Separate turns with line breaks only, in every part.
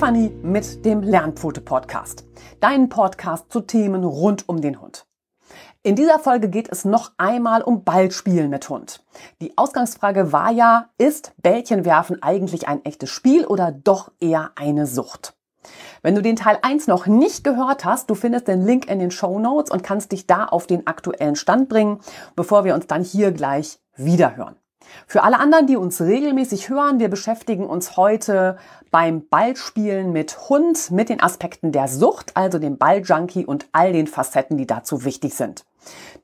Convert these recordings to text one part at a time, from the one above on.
Stefanie mit dem Lernpfote Podcast. Dein Podcast zu Themen rund um den Hund. In dieser Folge geht es noch einmal um Ballspielen mit Hund. Die Ausgangsfrage war ja, ist Bällchenwerfen eigentlich ein echtes Spiel oder doch eher eine Sucht? Wenn du den Teil 1 noch nicht gehört hast, du findest den Link in den Show Notes und kannst dich da auf den aktuellen Stand bringen, bevor wir uns dann hier gleich wiederhören. Für alle anderen, die uns regelmäßig hören, wir beschäftigen uns heute beim Ballspielen mit Hund mit den Aspekten der Sucht, also dem Balljunkie und all den Facetten, die dazu wichtig sind.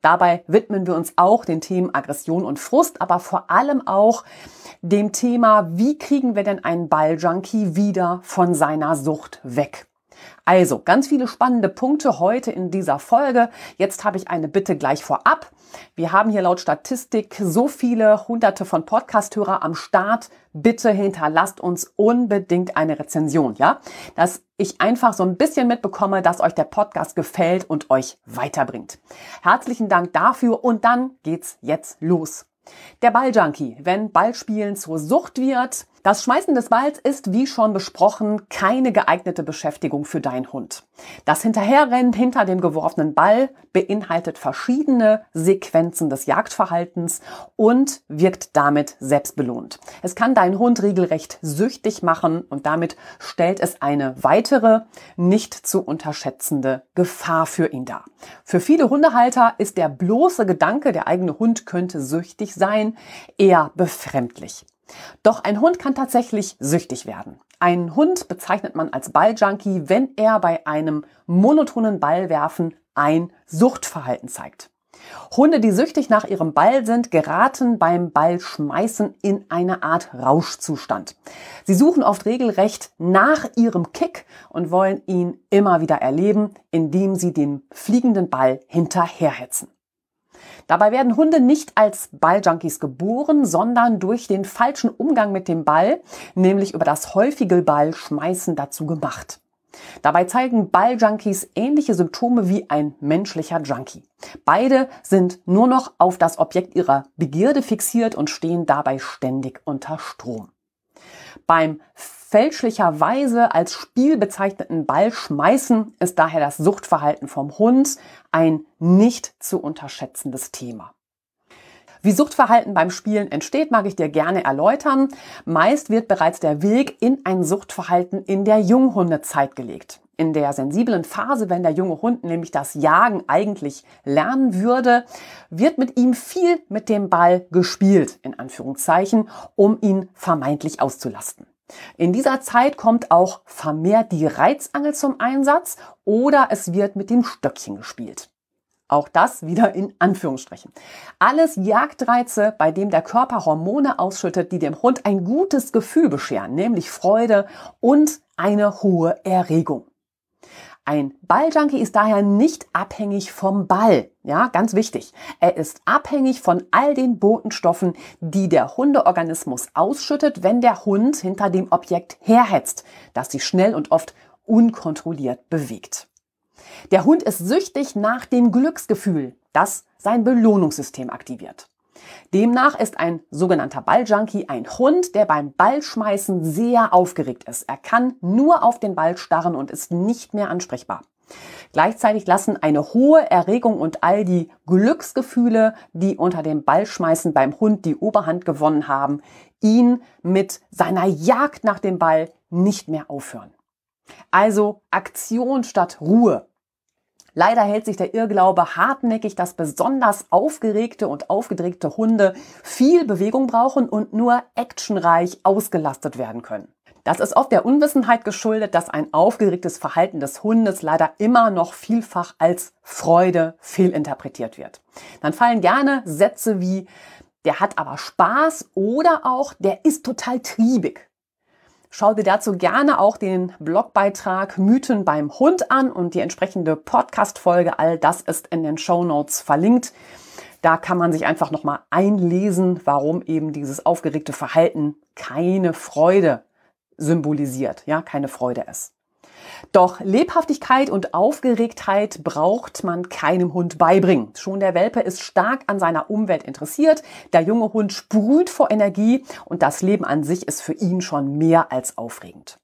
Dabei widmen wir uns auch den Themen Aggression und Frust, aber vor allem auch dem Thema, wie kriegen wir denn einen Balljunkie wieder von seiner Sucht weg? Also, ganz viele spannende Punkte heute in dieser Folge. Jetzt habe ich eine Bitte gleich vorab. Wir haben hier laut Statistik so viele hunderte von Podcasthörer am Start. Bitte hinterlasst uns unbedingt eine Rezension, ja? Dass ich einfach so ein bisschen mitbekomme, dass euch der Podcast gefällt und euch weiterbringt. Herzlichen Dank dafür und dann geht's jetzt los. Der Balljunkie, wenn Ballspielen zur Sucht wird, das Schmeißen des Balls ist, wie schon besprochen, keine geeignete Beschäftigung für deinen Hund. Das Hinterherrennen hinter dem geworfenen Ball beinhaltet verschiedene Sequenzen des Jagdverhaltens und wirkt damit selbstbelohnt. Es kann deinen Hund regelrecht süchtig machen und damit stellt es eine weitere, nicht zu unterschätzende Gefahr für ihn dar. Für viele Hundehalter ist der bloße Gedanke, der eigene Hund könnte süchtig sein, eher befremdlich. Doch ein Hund kann tatsächlich süchtig werden. Ein Hund bezeichnet man als Balljunkie, wenn er bei einem monotonen Ballwerfen ein Suchtverhalten zeigt. Hunde, die süchtig nach ihrem Ball sind, geraten beim Ballschmeißen in eine Art Rauschzustand. Sie suchen oft regelrecht nach ihrem Kick und wollen ihn immer wieder erleben, indem sie den fliegenden Ball hinterherhetzen. Dabei werden Hunde nicht als Balljunkies geboren, sondern durch den falschen Umgang mit dem Ball, nämlich über das häufige Ballschmeißen dazu gemacht. Dabei zeigen Balljunkies ähnliche Symptome wie ein menschlicher Junkie. Beide sind nur noch auf das Objekt ihrer Begierde fixiert und stehen dabei ständig unter Strom. Beim fälschlicherweise als Spiel bezeichneten Ball schmeißen ist daher das Suchtverhalten vom Hund ein nicht zu unterschätzendes Thema. Wie Suchtverhalten beim Spielen entsteht, mag ich dir gerne erläutern. Meist wird bereits der Weg in ein Suchtverhalten in der Junghundezeit gelegt. In der sensiblen Phase, wenn der junge Hund nämlich das Jagen eigentlich lernen würde, wird mit ihm viel mit dem Ball gespielt, in Anführungszeichen, um ihn vermeintlich auszulasten. In dieser Zeit kommt auch vermehrt die Reizangel zum Einsatz oder es wird mit dem Stöckchen gespielt. Auch das wieder in Anführungsstrichen. Alles Jagdreize, bei dem der Körper Hormone ausschüttet, die dem Hund ein gutes Gefühl bescheren, nämlich Freude und eine hohe Erregung. Ein Balljunkie ist daher nicht abhängig vom Ball. Ja, ganz wichtig. Er ist abhängig von all den Botenstoffen, die der Hundeorganismus ausschüttet, wenn der Hund hinter dem Objekt herhetzt, das sich schnell und oft unkontrolliert bewegt. Der Hund ist süchtig nach dem Glücksgefühl, das sein Belohnungssystem aktiviert. Demnach ist ein sogenannter Balljunkie ein Hund, der beim Ballschmeißen sehr aufgeregt ist. Er kann nur auf den Ball starren und ist nicht mehr ansprechbar. Gleichzeitig lassen eine hohe Erregung und all die Glücksgefühle, die unter dem Ballschmeißen beim Hund die Oberhand gewonnen haben, ihn mit seiner Jagd nach dem Ball nicht mehr aufhören. Also Aktion statt Ruhe. Leider hält sich der Irrglaube hartnäckig, dass besonders aufgeregte und aufgedregte Hunde viel Bewegung brauchen und nur actionreich ausgelastet werden können. Das ist oft der Unwissenheit geschuldet, dass ein aufgeregtes Verhalten des Hundes leider immer noch vielfach als Freude fehlinterpretiert wird. Dann fallen gerne Sätze wie der hat aber Spaß oder auch der ist total triebig. Schau dir dazu gerne auch den Blogbeitrag Mythen beim Hund an und die entsprechende Podcast-Folge. All das ist in den Show Notes verlinkt. Da kann man sich einfach nochmal einlesen, warum eben dieses aufgeregte Verhalten keine Freude symbolisiert, ja, keine Freude ist. Doch Lebhaftigkeit und Aufgeregtheit braucht man keinem Hund beibringen. Schon der Welpe ist stark an seiner Umwelt interessiert. Der junge Hund sprüht vor Energie und das Leben an sich ist für ihn schon mehr als aufregend.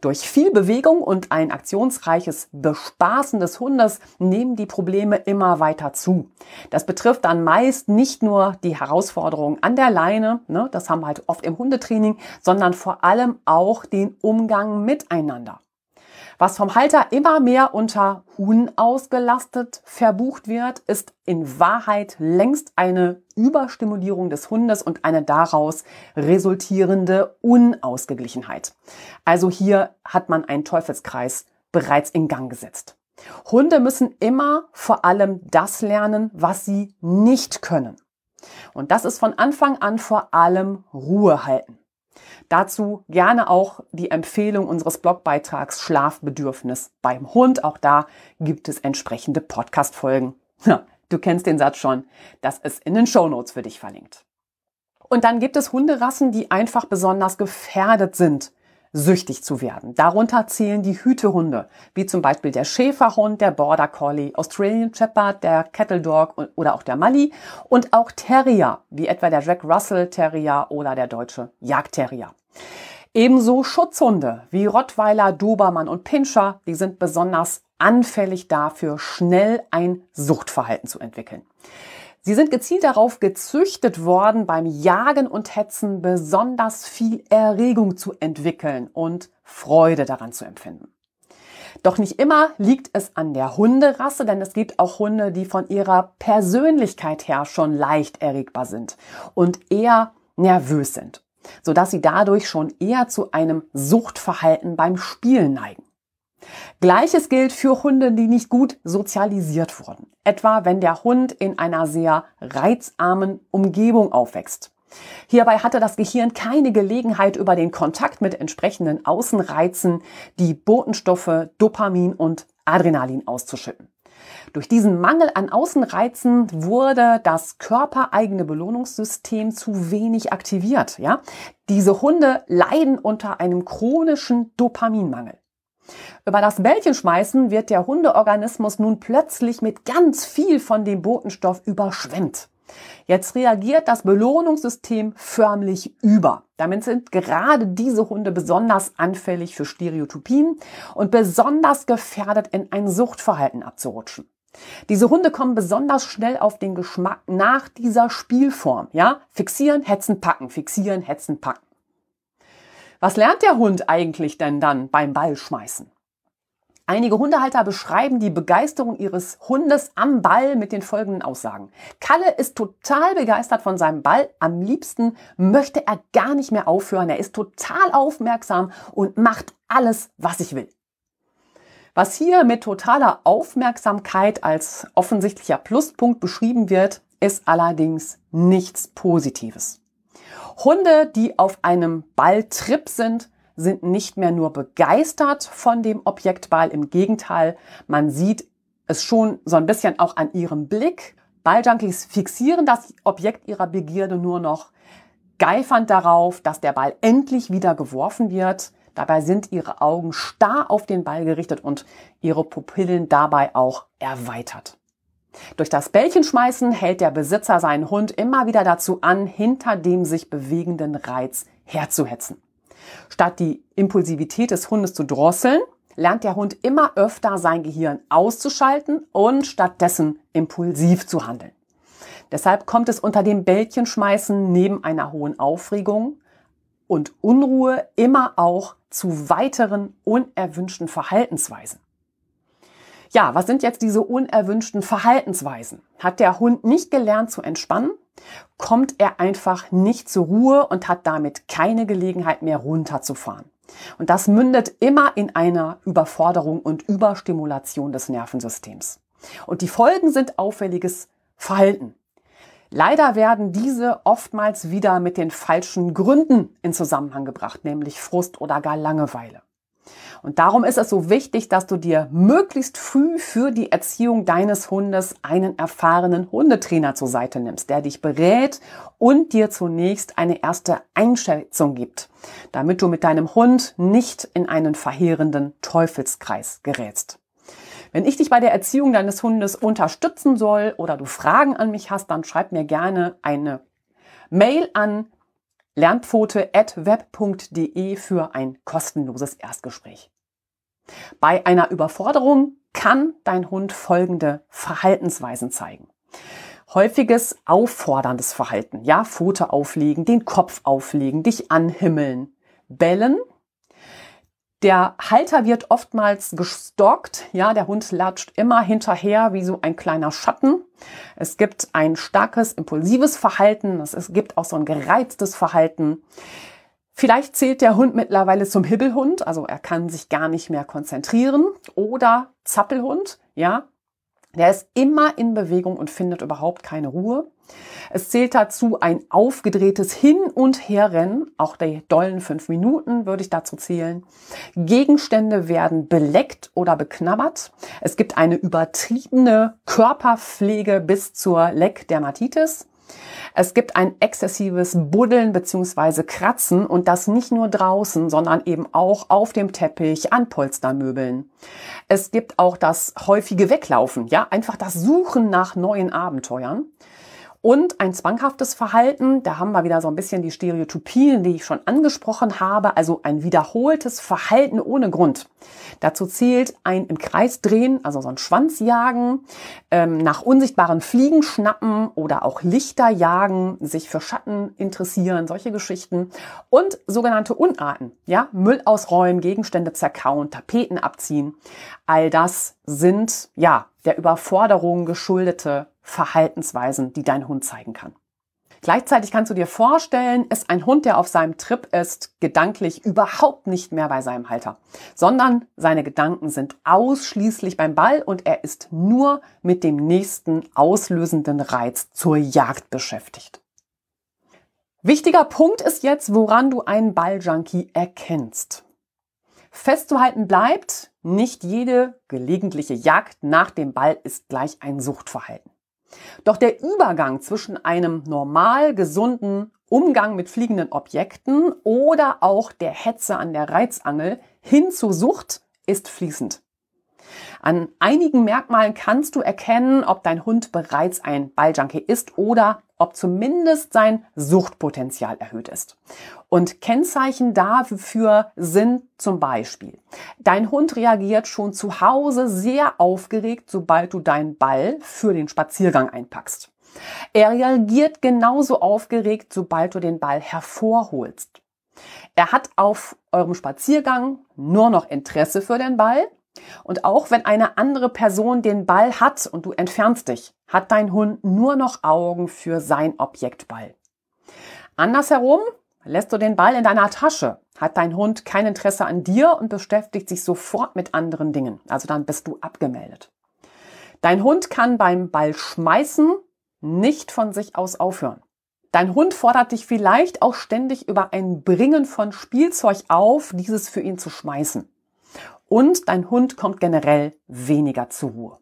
Durch viel Bewegung und ein aktionsreiches Bespaßen des Hundes nehmen die Probleme immer weiter zu. Das betrifft dann meist nicht nur die Herausforderungen an der Leine, ne, das haben wir halt oft im Hundetraining, sondern vor allem auch den Umgang miteinander. Was vom Halter immer mehr unter Huhn ausgelastet verbucht wird, ist in Wahrheit längst eine Überstimulierung des Hundes und eine daraus resultierende Unausgeglichenheit. Also hier hat man einen Teufelskreis bereits in Gang gesetzt. Hunde müssen immer vor allem das lernen, was sie nicht können. Und das ist von Anfang an vor allem Ruhe halten. Dazu gerne auch die Empfehlung unseres Blogbeitrags Schlafbedürfnis beim Hund. Auch da gibt es entsprechende Podcast-Folgen. Du kennst den Satz schon. Das ist in den Show Notes für dich verlinkt. Und dann gibt es Hunderassen, die einfach besonders gefährdet sind süchtig zu werden. Darunter zählen die Hütehunde, wie zum Beispiel der Schäferhund, der Border Collie, Australian Shepherd, der Kettle Dog oder auch der Mali und auch Terrier, wie etwa der Jack Russell Terrier oder der deutsche Jagdterrier. Ebenso Schutzhunde wie Rottweiler, Dobermann und Pinscher, die sind besonders anfällig dafür, schnell ein Suchtverhalten zu entwickeln. Sie sind gezielt darauf gezüchtet worden, beim Jagen und Hetzen besonders viel Erregung zu entwickeln und Freude daran zu empfinden. Doch nicht immer liegt es an der Hunderasse, denn es gibt auch Hunde, die von ihrer Persönlichkeit her schon leicht erregbar sind und eher nervös sind, sodass sie dadurch schon eher zu einem Suchtverhalten beim Spielen neigen. Gleiches gilt für Hunde, die nicht gut sozialisiert wurden. Etwa wenn der Hund in einer sehr reizarmen Umgebung aufwächst. Hierbei hatte das Gehirn keine Gelegenheit, über den Kontakt mit entsprechenden Außenreizen die Botenstoffe Dopamin und Adrenalin auszuschütten. Durch diesen Mangel an Außenreizen wurde das körpereigene Belohnungssystem zu wenig aktiviert. Ja? Diese Hunde leiden unter einem chronischen Dopaminmangel. Über das Bällchen schmeißen wird der Hundeorganismus nun plötzlich mit ganz viel von dem Botenstoff überschwemmt. Jetzt reagiert das Belohnungssystem förmlich über. Damit sind gerade diese Hunde besonders anfällig für Stereotypien und besonders gefährdet, in ein Suchtverhalten abzurutschen. Diese Hunde kommen besonders schnell auf den Geschmack nach dieser Spielform. Ja, fixieren, hetzen, packen, fixieren, hetzen, packen. Was lernt der Hund eigentlich denn dann beim Ballschmeißen? Einige Hundehalter beschreiben die Begeisterung ihres Hundes am Ball mit den folgenden Aussagen. Kalle ist total begeistert von seinem Ball. Am liebsten möchte er gar nicht mehr aufhören. Er ist total aufmerksam und macht alles, was ich will. Was hier mit totaler Aufmerksamkeit als offensichtlicher Pluspunkt beschrieben wird, ist allerdings nichts Positives. Hunde, die auf einem Balltrip sind, sind nicht mehr nur begeistert von dem Objektball. Im Gegenteil, man sieht es schon so ein bisschen auch an ihrem Blick. Balljunkies fixieren das Objekt ihrer Begierde nur noch, geifernd darauf, dass der Ball endlich wieder geworfen wird. Dabei sind ihre Augen starr auf den Ball gerichtet und ihre Pupillen dabei auch erweitert. Durch das Bällchenschmeißen hält der Besitzer seinen Hund immer wieder dazu an, hinter dem sich bewegenden Reiz herzuhetzen. Statt die Impulsivität des Hundes zu drosseln, lernt der Hund immer öfter sein Gehirn auszuschalten und stattdessen impulsiv zu handeln. Deshalb kommt es unter dem Bällchenschmeißen neben einer hohen Aufregung und Unruhe immer auch zu weiteren unerwünschten Verhaltensweisen. Ja, was sind jetzt diese unerwünschten Verhaltensweisen? Hat der Hund nicht gelernt zu entspannen? Kommt er einfach nicht zur Ruhe und hat damit keine Gelegenheit mehr runterzufahren? Und das mündet immer in einer Überforderung und Überstimulation des Nervensystems. Und die Folgen sind auffälliges Verhalten. Leider werden diese oftmals wieder mit den falschen Gründen in Zusammenhang gebracht, nämlich Frust oder gar Langeweile. Und darum ist es so wichtig, dass du dir möglichst früh für die Erziehung deines Hundes einen erfahrenen Hundetrainer zur Seite nimmst, der dich berät und dir zunächst eine erste Einschätzung gibt, damit du mit deinem Hund nicht in einen verheerenden Teufelskreis gerätst. Wenn ich dich bei der Erziehung deines Hundes unterstützen soll oder du Fragen an mich hast, dann schreib mir gerne eine Mail an lernpfote.web.de für ein kostenloses Erstgespräch. Bei einer Überforderung kann dein Hund folgende Verhaltensweisen zeigen. Häufiges aufforderndes Verhalten, ja, Pfote auflegen, den Kopf auflegen, dich anhimmeln, bellen. Der Halter wird oftmals gestalkt, ja, der Hund latscht immer hinterher wie so ein kleiner Schatten. Es gibt ein starkes impulsives Verhalten, es gibt auch so ein gereiztes Verhalten. Vielleicht zählt der Hund mittlerweile zum Hibbelhund, also er kann sich gar nicht mehr konzentrieren. Oder Zappelhund, ja, der ist immer in Bewegung und findet überhaupt keine Ruhe. Es zählt dazu ein aufgedrehtes Hin- und Herrennen. Auch die dollen fünf Minuten würde ich dazu zählen. Gegenstände werden beleckt oder beknabbert. Es gibt eine übertriebene Körperpflege bis zur Leckdermatitis. Es gibt ein exzessives Buddeln bzw. Kratzen und das nicht nur draußen, sondern eben auch auf dem Teppich, an Polstermöbeln. Es gibt auch das häufige Weglaufen, ja, einfach das Suchen nach neuen Abenteuern. Und ein zwanghaftes Verhalten, da haben wir wieder so ein bisschen die Stereotypien, die ich schon angesprochen habe, also ein wiederholtes Verhalten ohne Grund. Dazu zählt ein im Kreis drehen, also so ein Schwanzjagen, ähm, nach unsichtbaren Fliegen schnappen oder auch Lichter jagen, sich für Schatten interessieren, solche Geschichten. Und sogenannte Unarten, ja, Müll ausräumen, Gegenstände zerkauen, Tapeten abziehen. All das sind, ja, der Überforderung geschuldete Verhaltensweisen, die dein Hund zeigen kann. Gleichzeitig kannst du dir vorstellen, ist ein Hund, der auf seinem Trip ist, gedanklich überhaupt nicht mehr bei seinem Halter, sondern seine Gedanken sind ausschließlich beim Ball und er ist nur mit dem nächsten auslösenden Reiz zur Jagd beschäftigt. Wichtiger Punkt ist jetzt, woran du einen Balljunkie erkennst. Festzuhalten bleibt, nicht jede gelegentliche Jagd nach dem Ball ist gleich ein Suchtverhalten. Doch der Übergang zwischen einem normal gesunden Umgang mit fliegenden Objekten oder auch der Hetze an der Reizangel hin zu Sucht ist fließend. An einigen Merkmalen kannst du erkennen, ob dein Hund bereits ein Balljunkie ist oder ob zumindest sein Suchtpotenzial erhöht ist. Und Kennzeichen dafür sind zum Beispiel, dein Hund reagiert schon zu Hause sehr aufgeregt, sobald du deinen Ball für den Spaziergang einpackst. Er reagiert genauso aufgeregt, sobald du den Ball hervorholst. Er hat auf eurem Spaziergang nur noch Interesse für den Ball und auch wenn eine andere Person den Ball hat und du entfernst dich, hat dein Hund nur noch Augen für sein Objektball. Andersherum lässt du den Ball in deiner Tasche, hat dein Hund kein Interesse an dir und beschäftigt sich sofort mit anderen Dingen. Also dann bist du abgemeldet. Dein Hund kann beim Ball schmeißen nicht von sich aus aufhören. Dein Hund fordert dich vielleicht auch ständig über ein Bringen von Spielzeug auf, dieses für ihn zu schmeißen und dein Hund kommt generell weniger zur Ruhe.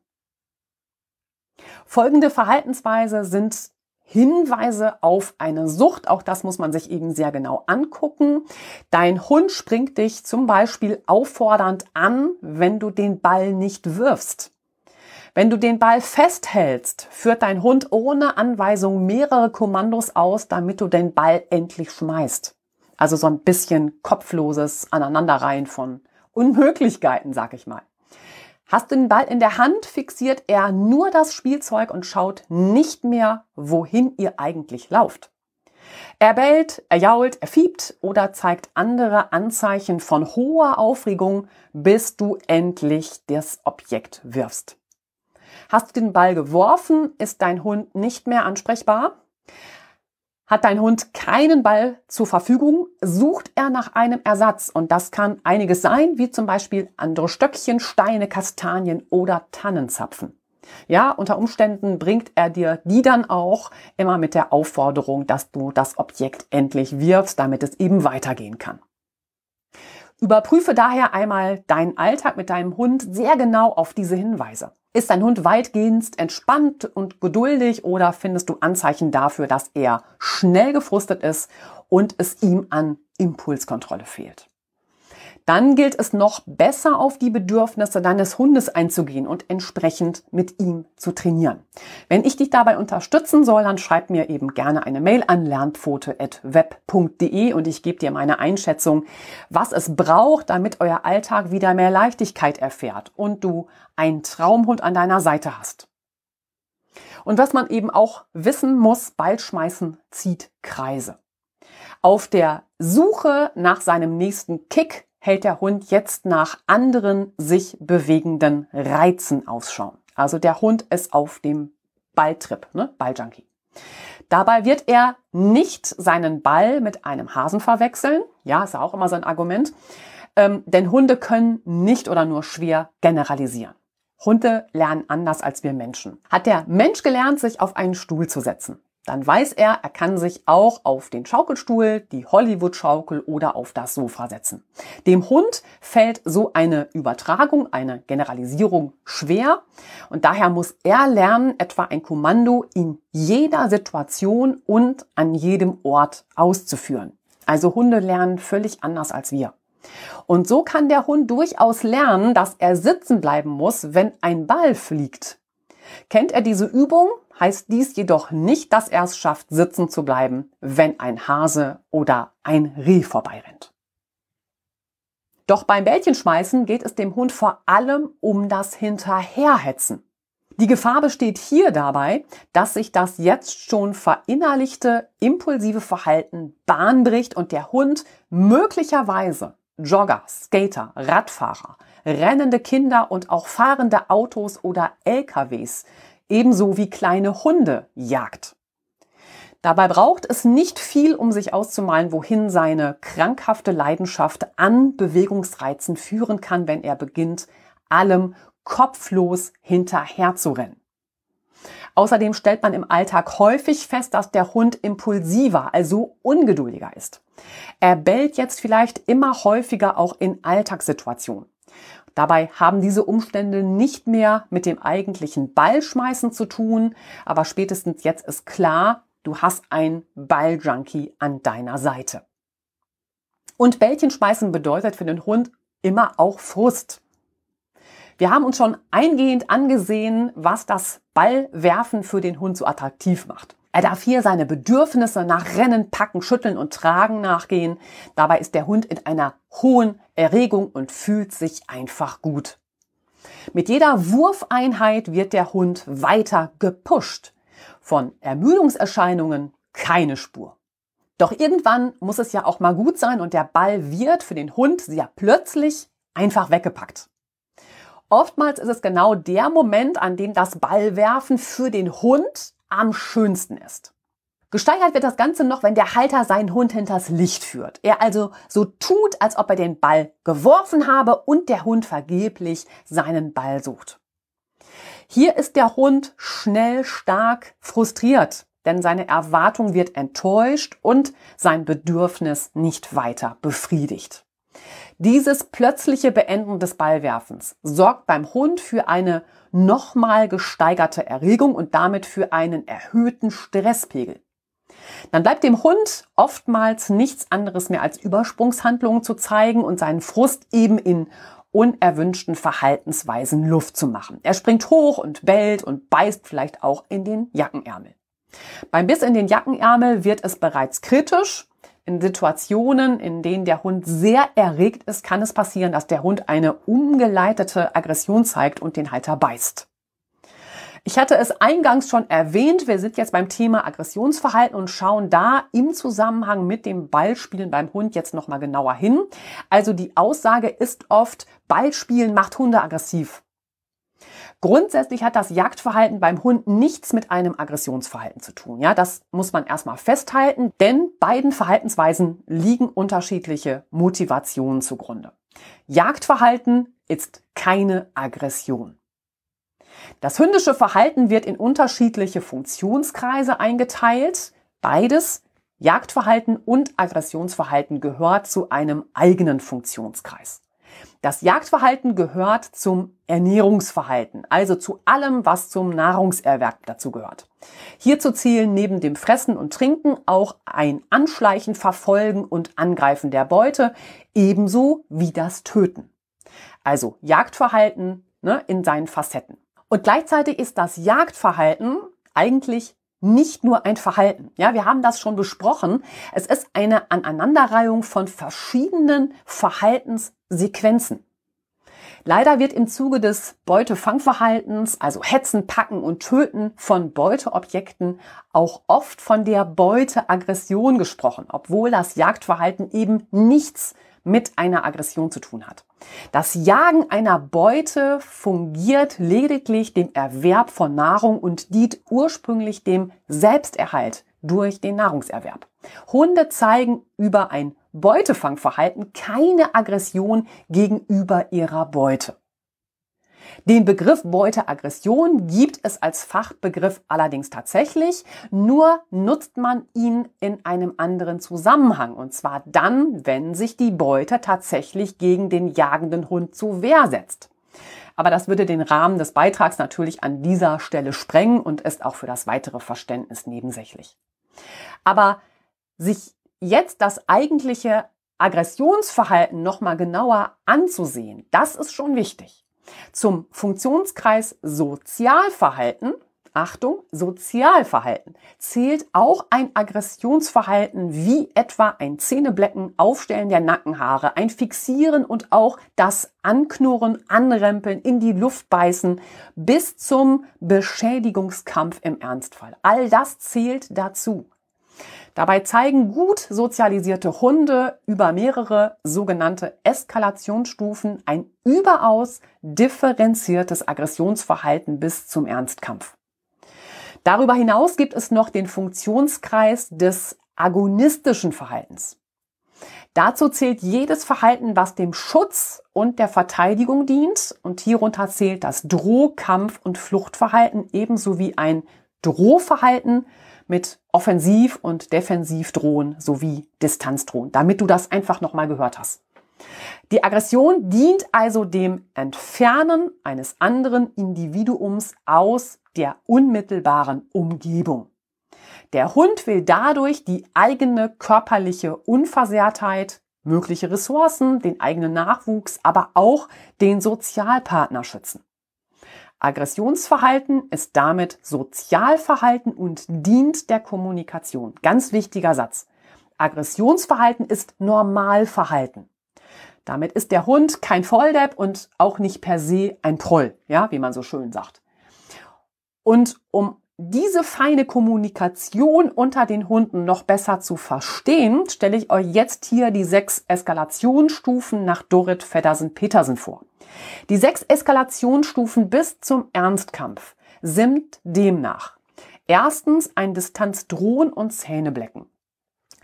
Folgende Verhaltensweise sind Hinweise auf eine Sucht. Auch das muss man sich eben sehr genau angucken. Dein Hund springt dich zum Beispiel auffordernd an, wenn du den Ball nicht wirfst. Wenn du den Ball festhältst, führt dein Hund ohne Anweisung mehrere Kommandos aus, damit du den Ball endlich schmeißt. Also so ein bisschen kopfloses Aneinanderreihen von Unmöglichkeiten, sag ich mal. Hast du den Ball in der Hand, fixiert er nur das Spielzeug und schaut nicht mehr, wohin ihr eigentlich lauft. Er bellt, er jault, er fiebt oder zeigt andere Anzeichen von hoher Aufregung, bis du endlich das Objekt wirfst. Hast du den Ball geworfen, ist dein Hund nicht mehr ansprechbar. Hat dein Hund keinen Ball zur Verfügung, sucht er nach einem Ersatz. Und das kann einiges sein, wie zum Beispiel andere Stöckchen, Steine, Kastanien oder Tannenzapfen. Ja, unter Umständen bringt er dir die dann auch immer mit der Aufforderung, dass du das Objekt endlich wirfst, damit es eben weitergehen kann. Überprüfe daher einmal deinen Alltag mit deinem Hund sehr genau auf diese Hinweise. Ist dein Hund weitgehend entspannt und geduldig oder findest du Anzeichen dafür, dass er schnell gefrustet ist und es ihm an Impulskontrolle fehlt? Dann gilt es noch besser auf die Bedürfnisse deines Hundes einzugehen und entsprechend mit ihm zu trainieren. Wenn ich dich dabei unterstützen soll, dann schreib mir eben gerne eine Mail an lernpfote.web.de und ich gebe dir meine Einschätzung, was es braucht, damit euer Alltag wieder mehr Leichtigkeit erfährt und du einen Traumhund an deiner Seite hast. Und was man eben auch wissen muss, Ballschmeißen zieht Kreise. Auf der Suche nach seinem nächsten Kick hält der Hund jetzt nach anderen sich bewegenden Reizen Ausschau. Also der Hund ist auf dem Balltrip, ne? Balljunkie. Dabei wird er nicht seinen Ball mit einem Hasen verwechseln. Ja, ist auch immer so ein Argument. Ähm, denn Hunde können nicht oder nur schwer generalisieren. Hunde lernen anders als wir Menschen. Hat der Mensch gelernt, sich auf einen Stuhl zu setzen? Dann weiß er, er kann sich auch auf den Schaukelstuhl, die Hollywood-Schaukel oder auf das Sofa setzen. Dem Hund fällt so eine Übertragung, eine Generalisierung schwer und daher muss er lernen, etwa ein Kommando in jeder Situation und an jedem Ort auszuführen. Also Hunde lernen völlig anders als wir. Und so kann der Hund durchaus lernen, dass er sitzen bleiben muss, wenn ein Ball fliegt. Kennt er diese Übung, heißt dies jedoch nicht, dass er es schafft, sitzen zu bleiben, wenn ein Hase oder ein Reh vorbeirennt. Doch beim Bällchenschmeißen geht es dem Hund vor allem um das Hinterherhetzen. Die Gefahr besteht hier dabei, dass sich das jetzt schon verinnerlichte impulsive Verhalten bahnbricht und der Hund möglicherweise Jogger, Skater, Radfahrer, rennende Kinder und auch fahrende Autos oder LKWs, ebenso wie kleine Hunde jagt. Dabei braucht es nicht viel, um sich auszumalen, wohin seine krankhafte Leidenschaft an Bewegungsreizen führen kann, wenn er beginnt, allem kopflos hinterher zu rennen. Außerdem stellt man im Alltag häufig fest, dass der Hund impulsiver, also ungeduldiger ist. Er bellt jetzt vielleicht immer häufiger auch in Alltagssituationen. Dabei haben diese Umstände nicht mehr mit dem eigentlichen Ballschmeißen zu tun, aber spätestens jetzt ist klar, du hast ein Balljunkie an deiner Seite. Und Bällchen schmeißen bedeutet für den Hund immer auch Frust. Wir haben uns schon eingehend angesehen, was das Ballwerfen für den Hund so attraktiv macht. Er darf hier seine Bedürfnisse nach Rennen, Packen, Schütteln und Tragen nachgehen. Dabei ist der Hund in einer hohen Erregung und fühlt sich einfach gut. Mit jeder Wurfeinheit wird der Hund weiter gepusht. Von Ermüdungserscheinungen keine Spur. Doch irgendwann muss es ja auch mal gut sein und der Ball wird für den Hund sehr plötzlich einfach weggepackt. Oftmals ist es genau der Moment, an dem das Ballwerfen für den Hund am schönsten ist. Gesteigert wird das Ganze noch, wenn der Halter seinen Hund hinters Licht führt. Er also so tut, als ob er den Ball geworfen habe und der Hund vergeblich seinen Ball sucht. Hier ist der Hund schnell stark frustriert, denn seine Erwartung wird enttäuscht und sein Bedürfnis nicht weiter befriedigt. Dieses plötzliche Beenden des Ballwerfens sorgt beim Hund für eine nochmal gesteigerte Erregung und damit für einen erhöhten Stresspegel. Dann bleibt dem Hund oftmals nichts anderes mehr als Übersprungshandlungen zu zeigen und seinen Frust eben in unerwünschten Verhaltensweisen Luft zu machen. Er springt hoch und bellt und beißt vielleicht auch in den Jackenärmel. Beim Biss in den Jackenärmel wird es bereits kritisch in Situationen, in denen der Hund sehr erregt ist, kann es passieren, dass der Hund eine umgeleitete Aggression zeigt und den Halter beißt. Ich hatte es eingangs schon erwähnt, wir sind jetzt beim Thema Aggressionsverhalten und schauen da im Zusammenhang mit dem Ballspielen beim Hund jetzt nochmal genauer hin. Also die Aussage ist oft, Ballspielen macht Hunde aggressiv. Grundsätzlich hat das Jagdverhalten beim Hund nichts mit einem Aggressionsverhalten zu tun. Ja, das muss man erstmal festhalten, denn beiden Verhaltensweisen liegen unterschiedliche Motivationen zugrunde. Jagdverhalten ist keine Aggression. Das hündische Verhalten wird in unterschiedliche Funktionskreise eingeteilt. Beides, Jagdverhalten und Aggressionsverhalten, gehört zu einem eigenen Funktionskreis. Das Jagdverhalten gehört zum Ernährungsverhalten, also zu allem, was zum Nahrungserwerb dazu gehört. Hierzu zählen neben dem Fressen und Trinken auch ein Anschleichen, Verfolgen und Angreifen der Beute, ebenso wie das Töten. Also Jagdverhalten ne, in seinen Facetten. Und gleichzeitig ist das Jagdverhalten eigentlich nicht nur ein Verhalten. Ja, wir haben das schon besprochen. Es ist eine Aneinanderreihung von verschiedenen Verhaltenssequenzen. Leider wird im Zuge des Beutefangverhaltens, also Hetzen, Packen und Töten von Beuteobjekten, auch oft von der Beuteaggression gesprochen, obwohl das Jagdverhalten eben nichts mit einer Aggression zu tun hat. Das Jagen einer Beute fungiert lediglich dem Erwerb von Nahrung und dient ursprünglich dem Selbsterhalt durch den Nahrungserwerb. Hunde zeigen über ein Beutefangverhalten keine Aggression gegenüber ihrer Beute. Den Begriff Beuteaggression gibt es als Fachbegriff allerdings tatsächlich, nur nutzt man ihn in einem anderen Zusammenhang. Und zwar dann, wenn sich die Beute tatsächlich gegen den jagenden Hund zur Wehr setzt. Aber das würde den Rahmen des Beitrags natürlich an dieser Stelle sprengen und ist auch für das weitere Verständnis nebensächlich. Aber sich jetzt das eigentliche Aggressionsverhalten nochmal genauer anzusehen, das ist schon wichtig. Zum Funktionskreis Sozialverhalten, Achtung, Sozialverhalten, zählt auch ein Aggressionsverhalten wie etwa ein Zähneblecken, Aufstellen der Nackenhaare, ein Fixieren und auch das Anknurren, Anrempeln, in die Luft beißen bis zum Beschädigungskampf im Ernstfall. All das zählt dazu. Dabei zeigen gut sozialisierte Hunde über mehrere sogenannte Eskalationsstufen ein überaus differenziertes Aggressionsverhalten bis zum Ernstkampf. Darüber hinaus gibt es noch den Funktionskreis des agonistischen Verhaltens. Dazu zählt jedes Verhalten, was dem Schutz und der Verteidigung dient. Und hierunter zählt das Droh-, Kampf- und Fluchtverhalten ebenso wie ein Drohverhalten, mit Offensiv- und Defensivdrohen sowie Distanzdrohen, damit du das einfach nochmal gehört hast. Die Aggression dient also dem Entfernen eines anderen Individuums aus der unmittelbaren Umgebung. Der Hund will dadurch die eigene körperliche Unversehrtheit, mögliche Ressourcen, den eigenen Nachwuchs, aber auch den Sozialpartner schützen. Aggressionsverhalten ist damit Sozialverhalten und dient der Kommunikation. Ganz wichtiger Satz. Aggressionsverhalten ist Normalverhalten. Damit ist der Hund kein Volldepp und auch nicht per se ein Troll, ja, wie man so schön sagt. Und um diese feine Kommunikation unter den Hunden noch besser zu verstehen, stelle ich euch jetzt hier die sechs Eskalationsstufen nach Dorit Feddersen-Petersen vor. Die sechs Eskalationsstufen bis zum Ernstkampf sind demnach erstens ein Distanzdrohen und Zähneblecken.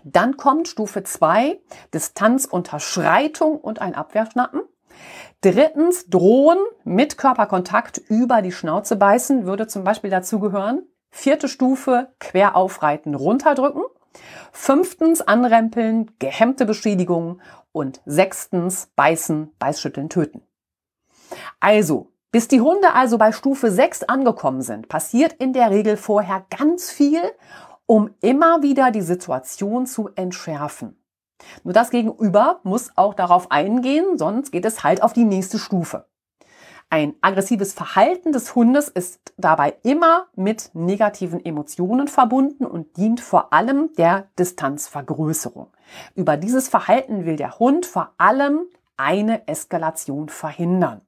Dann kommt Stufe zwei Distanzunterschreitung und ein Abwehrschnappen. Drittens, drohen mit Körperkontakt über die Schnauze beißen würde zum Beispiel dazu gehören. Vierte Stufe, quer aufreiten, runterdrücken. Fünftens, anrempeln, gehemmte Beschädigung. Und sechstens, beißen, beißschütteln, töten. Also, bis die Hunde also bei Stufe 6 angekommen sind, passiert in der Regel vorher ganz viel, um immer wieder die Situation zu entschärfen. Nur das Gegenüber muss auch darauf eingehen, sonst geht es halt auf die nächste Stufe. Ein aggressives Verhalten des Hundes ist dabei immer mit negativen Emotionen verbunden und dient vor allem der Distanzvergrößerung. Über dieses Verhalten will der Hund vor allem eine Eskalation verhindern.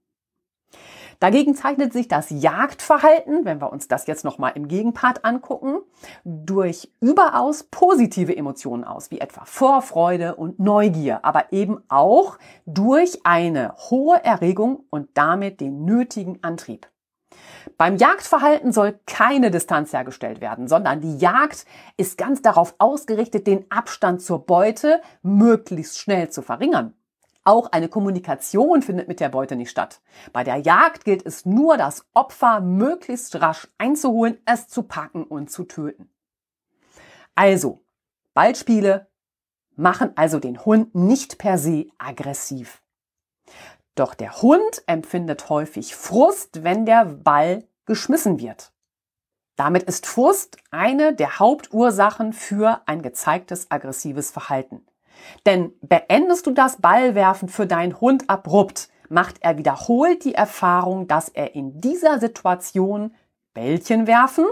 Dagegen zeichnet sich das Jagdverhalten, wenn wir uns das jetzt nochmal im Gegenpart angucken, durch überaus positive Emotionen aus, wie etwa Vorfreude und Neugier, aber eben auch durch eine hohe Erregung und damit den nötigen Antrieb. Beim Jagdverhalten soll keine Distanz hergestellt werden, sondern die Jagd ist ganz darauf ausgerichtet, den Abstand zur Beute möglichst schnell zu verringern. Auch eine Kommunikation findet mit der Beute nicht statt. Bei der Jagd gilt es nur, das Opfer möglichst rasch einzuholen, es zu packen und zu töten. Also, Ballspiele machen also den Hund nicht per se aggressiv. Doch der Hund empfindet häufig Frust, wenn der Ball geschmissen wird. Damit ist Frust eine der Hauptursachen für ein gezeigtes aggressives Verhalten. Denn beendest du das Ballwerfen für deinen Hund abrupt, macht er wiederholt die Erfahrung, dass er in dieser Situation Bällchen werfen,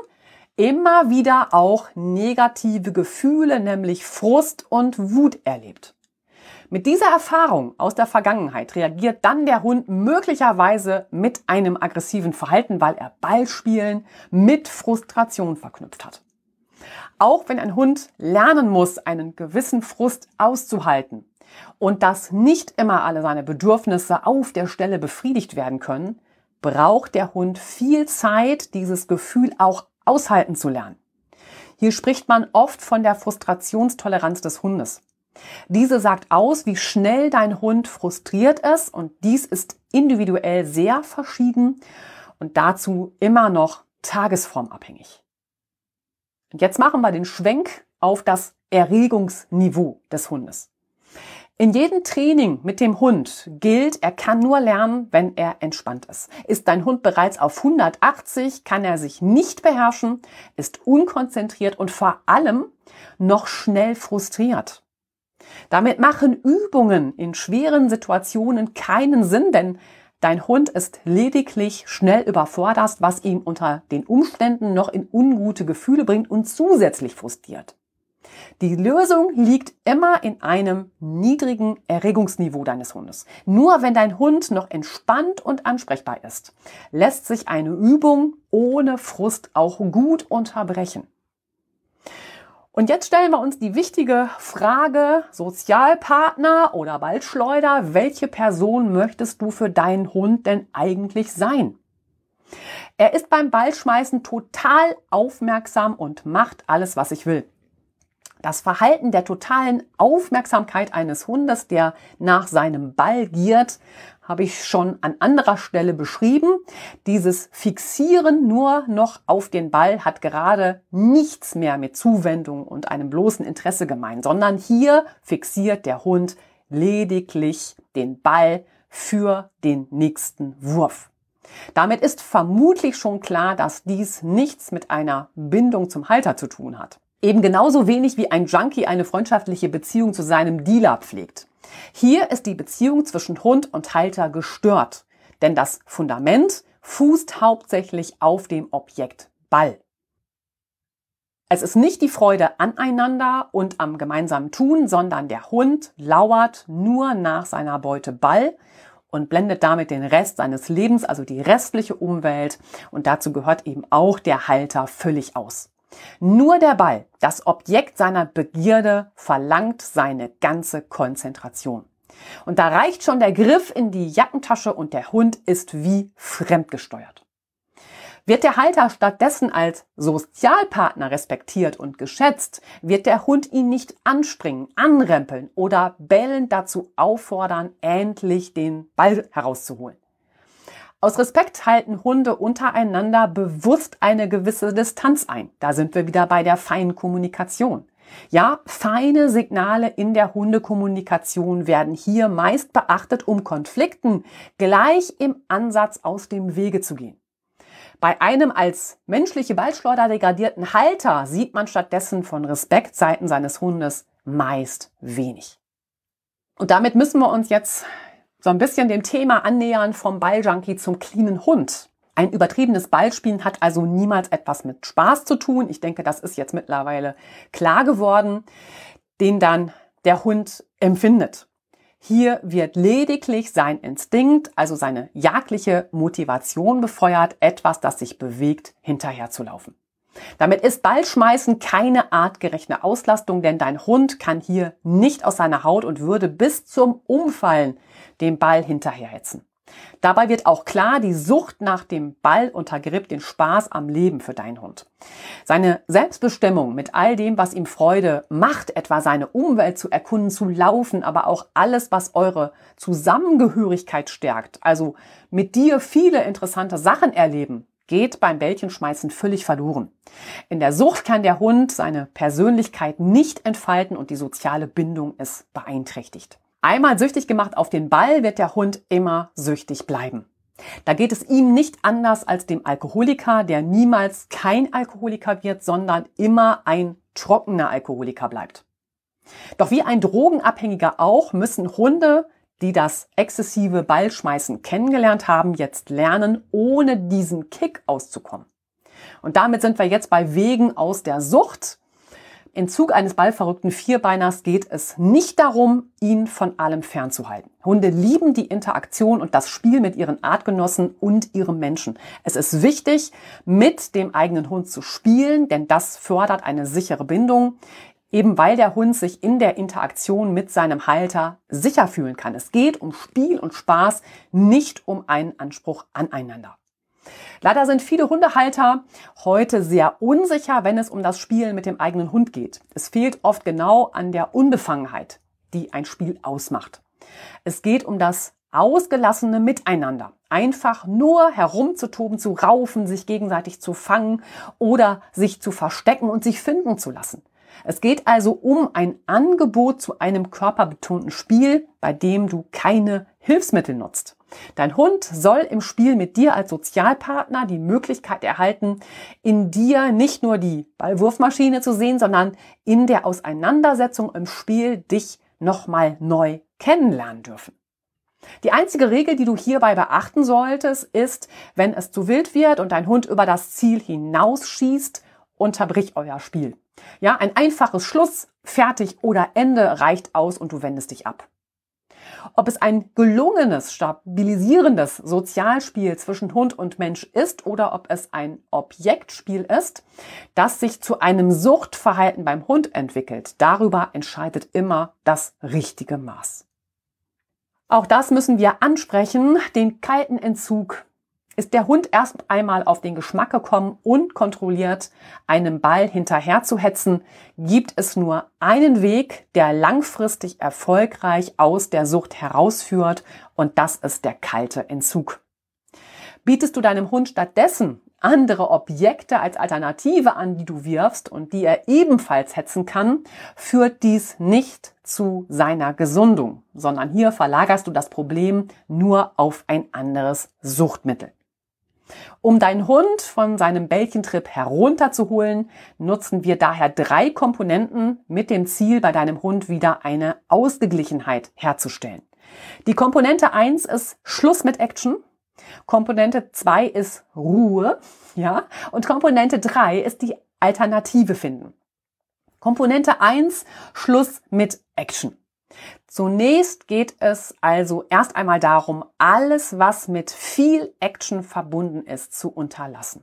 immer wieder auch negative Gefühle, nämlich Frust und Wut erlebt. Mit dieser Erfahrung aus der Vergangenheit reagiert dann der Hund möglicherweise mit einem aggressiven Verhalten, weil er Ballspielen mit Frustration verknüpft hat. Auch wenn ein Hund lernen muss, einen gewissen Frust auszuhalten und dass nicht immer alle seine Bedürfnisse auf der Stelle befriedigt werden können, braucht der Hund viel Zeit, dieses Gefühl auch aushalten zu lernen. Hier spricht man oft von der Frustrationstoleranz des Hundes. Diese sagt aus, wie schnell dein Hund frustriert ist und dies ist individuell sehr verschieden und dazu immer noch tagesformabhängig. Und jetzt machen wir den Schwenk auf das Erregungsniveau des Hundes. In jedem Training mit dem Hund gilt, er kann nur lernen, wenn er entspannt ist. Ist dein Hund bereits auf 180, kann er sich nicht beherrschen, ist unkonzentriert und vor allem noch schnell frustriert. Damit machen Übungen in schweren Situationen keinen Sinn, denn dein Hund ist lediglich schnell überfordert, was ihn unter den Umständen noch in ungute Gefühle bringt und zusätzlich frustriert. Die Lösung liegt immer in einem niedrigen Erregungsniveau deines Hundes. Nur wenn dein Hund noch entspannt und ansprechbar ist, lässt sich eine Übung ohne Frust auch gut unterbrechen. Und jetzt stellen wir uns die wichtige Frage, Sozialpartner oder Ballschleuder, welche Person möchtest du für deinen Hund denn eigentlich sein? Er ist beim Ballschmeißen total aufmerksam und macht alles, was ich will. Das Verhalten der totalen Aufmerksamkeit eines Hundes, der nach seinem Ball giert, habe ich schon an anderer Stelle beschrieben. Dieses Fixieren nur noch auf den Ball hat gerade nichts mehr mit Zuwendung und einem bloßen Interesse gemeint, sondern hier fixiert der Hund lediglich den Ball für den nächsten Wurf. Damit ist vermutlich schon klar, dass dies nichts mit einer Bindung zum Halter zu tun hat. Eben genauso wenig wie ein Junkie eine freundschaftliche Beziehung zu seinem Dealer pflegt. Hier ist die Beziehung zwischen Hund und Halter gestört, denn das Fundament fußt hauptsächlich auf dem Objekt Ball. Es ist nicht die Freude aneinander und am gemeinsamen Tun, sondern der Hund lauert nur nach seiner Beute Ball und blendet damit den Rest seines Lebens, also die restliche Umwelt und dazu gehört eben auch der Halter völlig aus. Nur der Ball, das Objekt seiner Begierde, verlangt seine ganze Konzentration. Und da reicht schon der Griff in die Jackentasche und der Hund ist wie fremdgesteuert. Wird der Halter stattdessen als Sozialpartner respektiert und geschätzt, wird der Hund ihn nicht anspringen, anrempeln oder bellend dazu auffordern, endlich den Ball herauszuholen. Aus Respekt halten Hunde untereinander bewusst eine gewisse Distanz ein. Da sind wir wieder bei der feinen Kommunikation. Ja, feine Signale in der Hundekommunikation werden hier meist beachtet, um Konflikten gleich im Ansatz aus dem Wege zu gehen. Bei einem als menschliche Ballschleuder degradierten Halter sieht man stattdessen von Respektseiten seines Hundes meist wenig. Und damit müssen wir uns jetzt so ein bisschen dem Thema annähern vom Balljunkie zum cleanen Hund. Ein übertriebenes Ballspielen hat also niemals etwas mit Spaß zu tun. Ich denke, das ist jetzt mittlerweile klar geworden, den dann der Hund empfindet. Hier wird lediglich sein Instinkt, also seine jagdliche Motivation befeuert, etwas, das sich bewegt, hinterherzulaufen. Damit ist Ballschmeißen keine artgerechte Auslastung, denn dein Hund kann hier nicht aus seiner Haut und würde bis zum Umfallen den Ball hinterherhetzen. Dabei wird auch klar, die Sucht nach dem Ball untergräbt den Spaß am Leben für deinen Hund. Seine Selbstbestimmung mit all dem, was ihm Freude macht, etwa seine Umwelt zu erkunden, zu laufen, aber auch alles, was eure Zusammengehörigkeit stärkt, also mit dir viele interessante Sachen erleben, geht beim Bällchenschmeißen völlig verloren. In der Sucht kann der Hund seine Persönlichkeit nicht entfalten und die soziale Bindung ist beeinträchtigt. Einmal süchtig gemacht auf den Ball wird der Hund immer süchtig bleiben. Da geht es ihm nicht anders als dem Alkoholiker, der niemals kein Alkoholiker wird, sondern immer ein trockener Alkoholiker bleibt. Doch wie ein Drogenabhängiger auch, müssen Hunde, die das exzessive Ballschmeißen kennengelernt haben, jetzt lernen, ohne diesen Kick auszukommen. Und damit sind wir jetzt bei Wegen aus der Sucht. Im Zug eines ballverrückten Vierbeiners geht es nicht darum, ihn von allem fernzuhalten. Hunde lieben die Interaktion und das Spiel mit ihren Artgenossen und ihrem Menschen. Es ist wichtig, mit dem eigenen Hund zu spielen, denn das fördert eine sichere Bindung, eben weil der Hund sich in der Interaktion mit seinem Halter sicher fühlen kann. Es geht um Spiel und Spaß, nicht um einen Anspruch aneinander. Leider sind viele Hundehalter heute sehr unsicher, wenn es um das Spielen mit dem eigenen Hund geht. Es fehlt oft genau an der Unbefangenheit, die ein Spiel ausmacht. Es geht um das ausgelassene Miteinander. Einfach nur herumzutoben, zu raufen, sich gegenseitig zu fangen oder sich zu verstecken und sich finden zu lassen. Es geht also um ein Angebot zu einem körperbetonten Spiel, bei dem du keine Hilfsmittel nutzt. Dein Hund soll im Spiel mit dir als Sozialpartner die Möglichkeit erhalten, in dir nicht nur die Ballwurfmaschine zu sehen, sondern in der Auseinandersetzung im Spiel dich nochmal neu kennenlernen dürfen. Die einzige Regel, die du hierbei beachten solltest, ist, wenn es zu wild wird und dein Hund über das Ziel hinausschießt, unterbrich euer Spiel. Ja, ein einfaches Schluss, fertig oder Ende reicht aus und du wendest dich ab. Ob es ein gelungenes, stabilisierendes Sozialspiel zwischen Hund und Mensch ist oder ob es ein Objektspiel ist, das sich zu einem Suchtverhalten beim Hund entwickelt, darüber entscheidet immer das richtige Maß. Auch das müssen wir ansprechen, den kalten Entzug ist der Hund erst einmal auf den Geschmack gekommen und kontrolliert einem Ball hinterher zu hetzen, gibt es nur einen Weg, der langfristig erfolgreich aus der Sucht herausführt und das ist der kalte Entzug. Bietest du deinem Hund stattdessen andere Objekte als Alternative an, die du wirfst und die er ebenfalls hetzen kann, führt dies nicht zu seiner Gesundung, sondern hier verlagerst du das Problem nur auf ein anderes Suchtmittel. Um deinen Hund von seinem Bällchentrip herunterzuholen, nutzen wir daher drei Komponenten mit dem Ziel, bei deinem Hund wieder eine Ausgeglichenheit herzustellen. Die Komponente eins ist Schluss mit Action. Komponente zwei ist Ruhe, ja, und Komponente drei ist die Alternative finden. Komponente eins Schluss mit Action. Zunächst geht es also erst einmal darum, alles, was mit viel Action verbunden ist, zu unterlassen.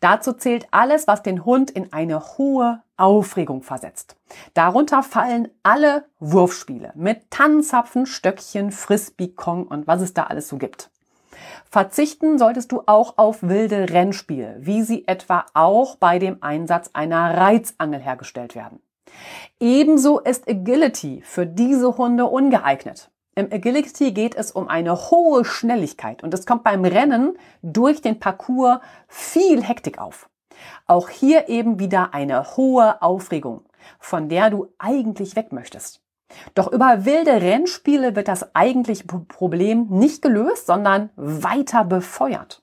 Dazu zählt alles, was den Hund in eine hohe Aufregung versetzt. Darunter fallen alle Wurfspiele mit Tannenzapfen, Stöckchen, Frisbee, Kong und was es da alles so gibt. Verzichten solltest du auch auf wilde Rennspiele, wie sie etwa auch bei dem Einsatz einer Reizangel hergestellt werden. Ebenso ist Agility für diese Hunde ungeeignet. Im Agility geht es um eine hohe Schnelligkeit und es kommt beim Rennen durch den Parcours viel Hektik auf. Auch hier eben wieder eine hohe Aufregung, von der du eigentlich weg möchtest. Doch über wilde Rennspiele wird das eigentliche Problem nicht gelöst, sondern weiter befeuert.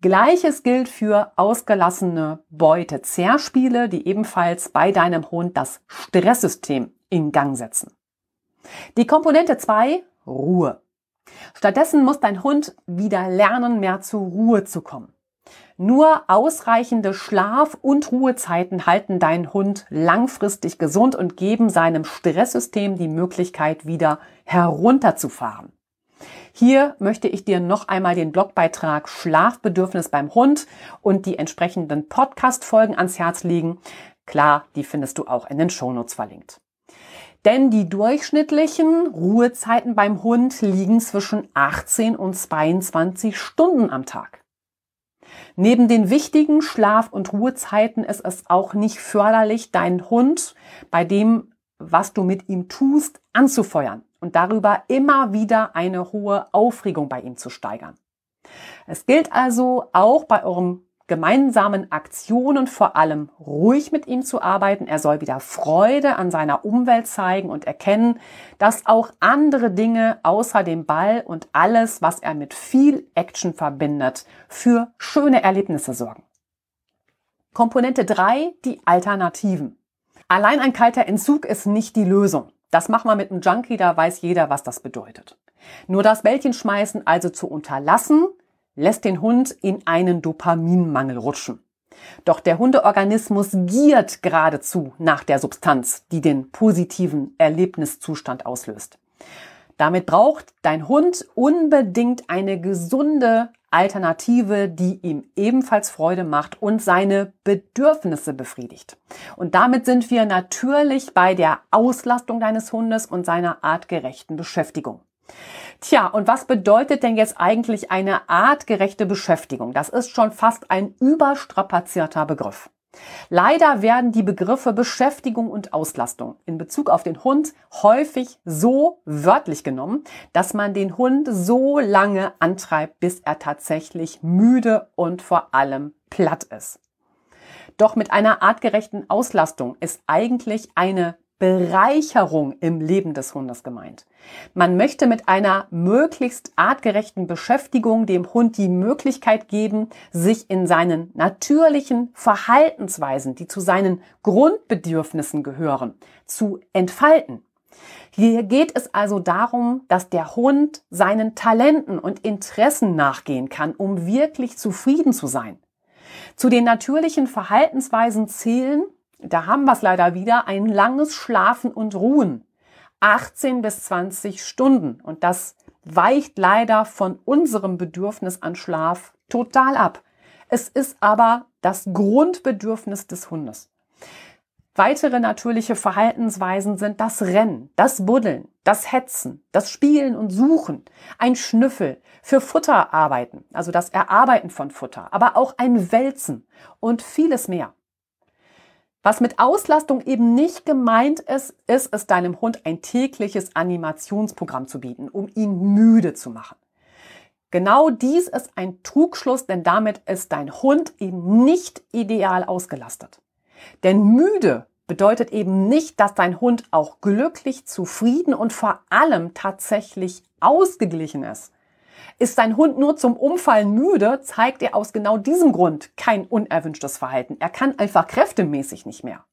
Gleiches gilt für ausgelassene Beute-Zerspiele, die ebenfalls bei deinem Hund das Stresssystem in Gang setzen. Die Komponente 2, Ruhe. Stattdessen muss dein Hund wieder lernen, mehr zur Ruhe zu kommen. Nur ausreichende Schlaf- und Ruhezeiten halten deinen Hund langfristig gesund und geben seinem Stresssystem die Möglichkeit, wieder herunterzufahren. Hier möchte ich dir noch einmal den Blogbeitrag Schlafbedürfnis beim Hund und die entsprechenden Podcast-Folgen ans Herz legen. Klar, die findest du auch in den Shownotes verlinkt. Denn die durchschnittlichen Ruhezeiten beim Hund liegen zwischen 18 und 22 Stunden am Tag. Neben den wichtigen Schlaf- und Ruhezeiten ist es auch nicht förderlich, deinen Hund bei dem, was du mit ihm tust, anzufeuern und darüber immer wieder eine hohe Aufregung bei ihm zu steigern. Es gilt also auch bei eurem gemeinsamen Aktionen vor allem ruhig mit ihm zu arbeiten. Er soll wieder Freude an seiner Umwelt zeigen und erkennen, dass auch andere Dinge außer dem Ball und alles, was er mit viel Action verbindet, für schöne Erlebnisse sorgen. Komponente 3, die Alternativen. Allein ein kalter Entzug ist nicht die Lösung. Das macht man mit einem Junkie, da weiß jeder, was das bedeutet. Nur das Bällchen schmeißen also zu unterlassen, lässt den Hund in einen Dopaminmangel rutschen. Doch der Hundeorganismus giert geradezu nach der Substanz, die den positiven Erlebniszustand auslöst. Damit braucht dein Hund unbedingt eine gesunde Alternative, die ihm ebenfalls Freude macht und seine Bedürfnisse befriedigt. Und damit sind wir natürlich bei der Auslastung deines Hundes und seiner artgerechten Beschäftigung. Tja, und was bedeutet denn jetzt eigentlich eine artgerechte Beschäftigung? Das ist schon fast ein überstrapazierter Begriff. Leider werden die Begriffe Beschäftigung und Auslastung in Bezug auf den Hund häufig so wörtlich genommen, dass man den Hund so lange antreibt, bis er tatsächlich müde und vor allem platt ist. Doch mit einer artgerechten Auslastung ist eigentlich eine Bereicherung im Leben des Hundes gemeint. Man möchte mit einer möglichst artgerechten Beschäftigung dem Hund die Möglichkeit geben, sich in seinen natürlichen Verhaltensweisen, die zu seinen Grundbedürfnissen gehören, zu entfalten. Hier geht es also darum, dass der Hund seinen Talenten und Interessen nachgehen kann, um wirklich zufrieden zu sein. Zu den natürlichen Verhaltensweisen zählen da haben wir es leider wieder, ein langes Schlafen und Ruhen. 18 bis 20 Stunden. Und das weicht leider von unserem Bedürfnis an Schlaf total ab. Es ist aber das Grundbedürfnis des Hundes. Weitere natürliche Verhaltensweisen sind das Rennen, das Buddeln, das Hetzen, das Spielen und Suchen, ein Schnüffel, für Futter arbeiten, also das Erarbeiten von Futter, aber auch ein Wälzen und vieles mehr. Was mit Auslastung eben nicht gemeint ist, ist es deinem Hund ein tägliches Animationsprogramm zu bieten, um ihn müde zu machen. Genau dies ist ein Trugschluss, denn damit ist dein Hund eben nicht ideal ausgelastet. Denn müde bedeutet eben nicht, dass dein Hund auch glücklich, zufrieden und vor allem tatsächlich ausgeglichen ist. Ist dein Hund nur zum Umfallen müde, zeigt er aus genau diesem Grund kein unerwünschtes Verhalten. Er kann einfach kräftemäßig nicht mehr.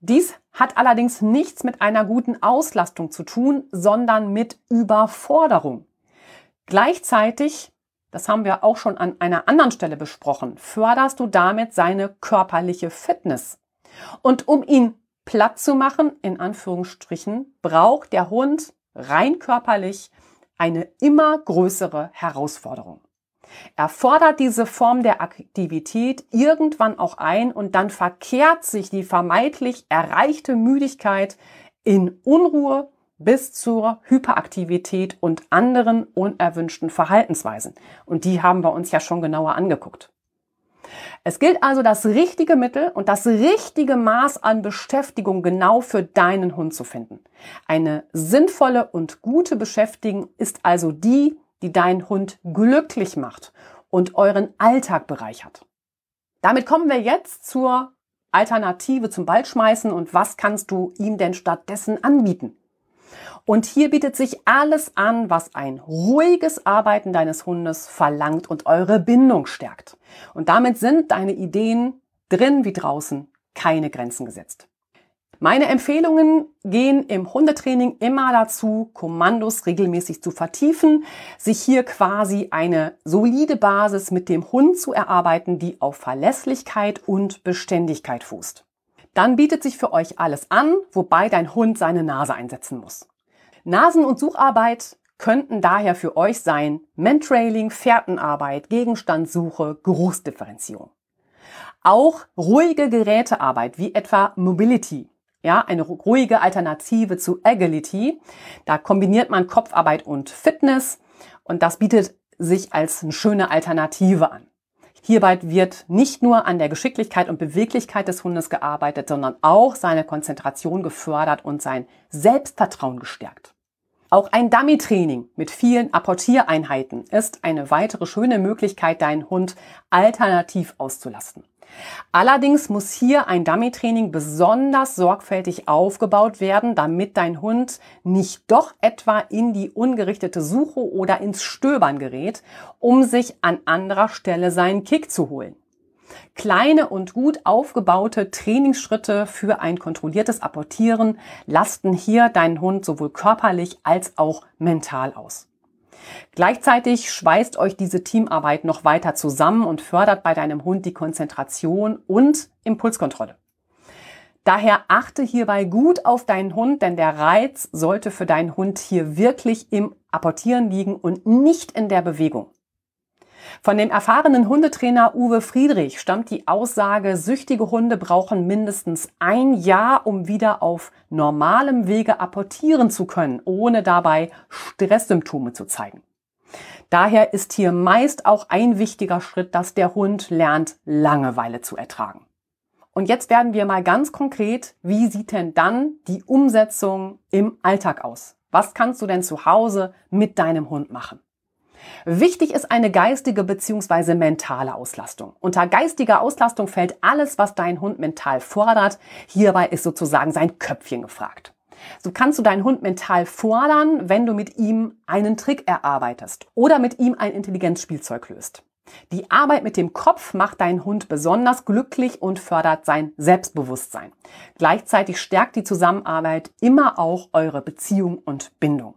Dies hat allerdings nichts mit einer guten Auslastung zu tun, sondern mit Überforderung. Gleichzeitig, das haben wir auch schon an einer anderen Stelle besprochen, förderst du damit seine körperliche Fitness. Und um ihn platt zu machen, in Anführungsstrichen, braucht der Hund rein körperlich eine immer größere Herausforderung. Er fordert diese Form der Aktivität irgendwann auch ein und dann verkehrt sich die vermeintlich erreichte Müdigkeit in Unruhe bis zur Hyperaktivität und anderen unerwünschten Verhaltensweisen. Und die haben wir uns ja schon genauer angeguckt. Es gilt also das richtige Mittel und das richtige Maß an Beschäftigung genau für deinen Hund zu finden. Eine sinnvolle und gute Beschäftigung ist also die, die deinen Hund glücklich macht und euren Alltag bereichert. Damit kommen wir jetzt zur Alternative zum Ballschmeißen und was kannst du ihm denn stattdessen anbieten? Und hier bietet sich alles an, was ein ruhiges Arbeiten deines Hundes verlangt und eure Bindung stärkt. Und damit sind deine Ideen drin wie draußen keine Grenzen gesetzt. Meine Empfehlungen gehen im Hundetraining immer dazu, Kommandos regelmäßig zu vertiefen, sich hier quasi eine solide Basis mit dem Hund zu erarbeiten, die auf Verlässlichkeit und Beständigkeit fußt. Dann bietet sich für euch alles an, wobei dein Hund seine Nase einsetzen muss. Nasen- und Sucharbeit könnten daher für euch sein Mentrailing, Fährtenarbeit, Gegenstandssuche, Geruchsdifferenzierung. Auch ruhige Gerätearbeit wie etwa Mobility, ja, eine ruhige Alternative zu Agility. Da kombiniert man Kopfarbeit und Fitness und das bietet sich als eine schöne Alternative an. Hierbei wird nicht nur an der Geschicklichkeit und Beweglichkeit des Hundes gearbeitet, sondern auch seine Konzentration gefördert und sein Selbstvertrauen gestärkt. Auch ein Dummy-Training mit vielen Apportiereinheiten ist eine weitere schöne Möglichkeit, deinen Hund alternativ auszulasten. Allerdings muss hier ein Dummy-Training besonders sorgfältig aufgebaut werden, damit dein Hund nicht doch etwa in die ungerichtete Suche oder ins Stöbern gerät, um sich an anderer Stelle seinen Kick zu holen. Kleine und gut aufgebaute Trainingsschritte für ein kontrolliertes Apportieren lasten hier deinen Hund sowohl körperlich als auch mental aus. Gleichzeitig schweißt euch diese Teamarbeit noch weiter zusammen und fördert bei deinem Hund die Konzentration und Impulskontrolle. Daher achte hierbei gut auf deinen Hund, denn der Reiz sollte für deinen Hund hier wirklich im Apportieren liegen und nicht in der Bewegung. Von dem erfahrenen Hundetrainer Uwe Friedrich stammt die Aussage, süchtige Hunde brauchen mindestens ein Jahr, um wieder auf normalem Wege apportieren zu können, ohne dabei Stresssymptome zu zeigen. Daher ist hier meist auch ein wichtiger Schritt, dass der Hund lernt, Langeweile zu ertragen. Und jetzt werden wir mal ganz konkret, wie sieht denn dann die Umsetzung im Alltag aus? Was kannst du denn zu Hause mit deinem Hund machen? Wichtig ist eine geistige bzw. mentale Auslastung. Unter geistiger Auslastung fällt alles, was dein Hund mental fordert. Hierbei ist sozusagen sein Köpfchen gefragt. So kannst du deinen Hund mental fordern, wenn du mit ihm einen Trick erarbeitest oder mit ihm ein Intelligenzspielzeug löst. Die Arbeit mit dem Kopf macht deinen Hund besonders glücklich und fördert sein Selbstbewusstsein. Gleichzeitig stärkt die Zusammenarbeit immer auch eure Beziehung und Bindung.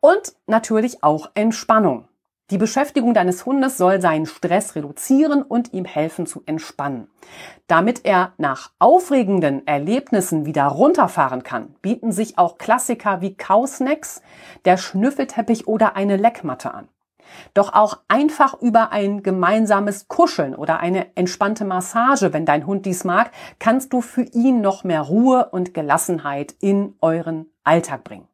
Und natürlich auch Entspannung. Die Beschäftigung deines Hundes soll seinen Stress reduzieren und ihm helfen zu entspannen. Damit er nach aufregenden Erlebnissen wieder runterfahren kann, bieten sich auch Klassiker wie Kausnacks, der Schnüffelteppich oder eine Leckmatte an. Doch auch einfach über ein gemeinsames Kuscheln oder eine entspannte Massage, wenn dein Hund dies mag, kannst du für ihn noch mehr Ruhe und Gelassenheit in euren Alltag bringen.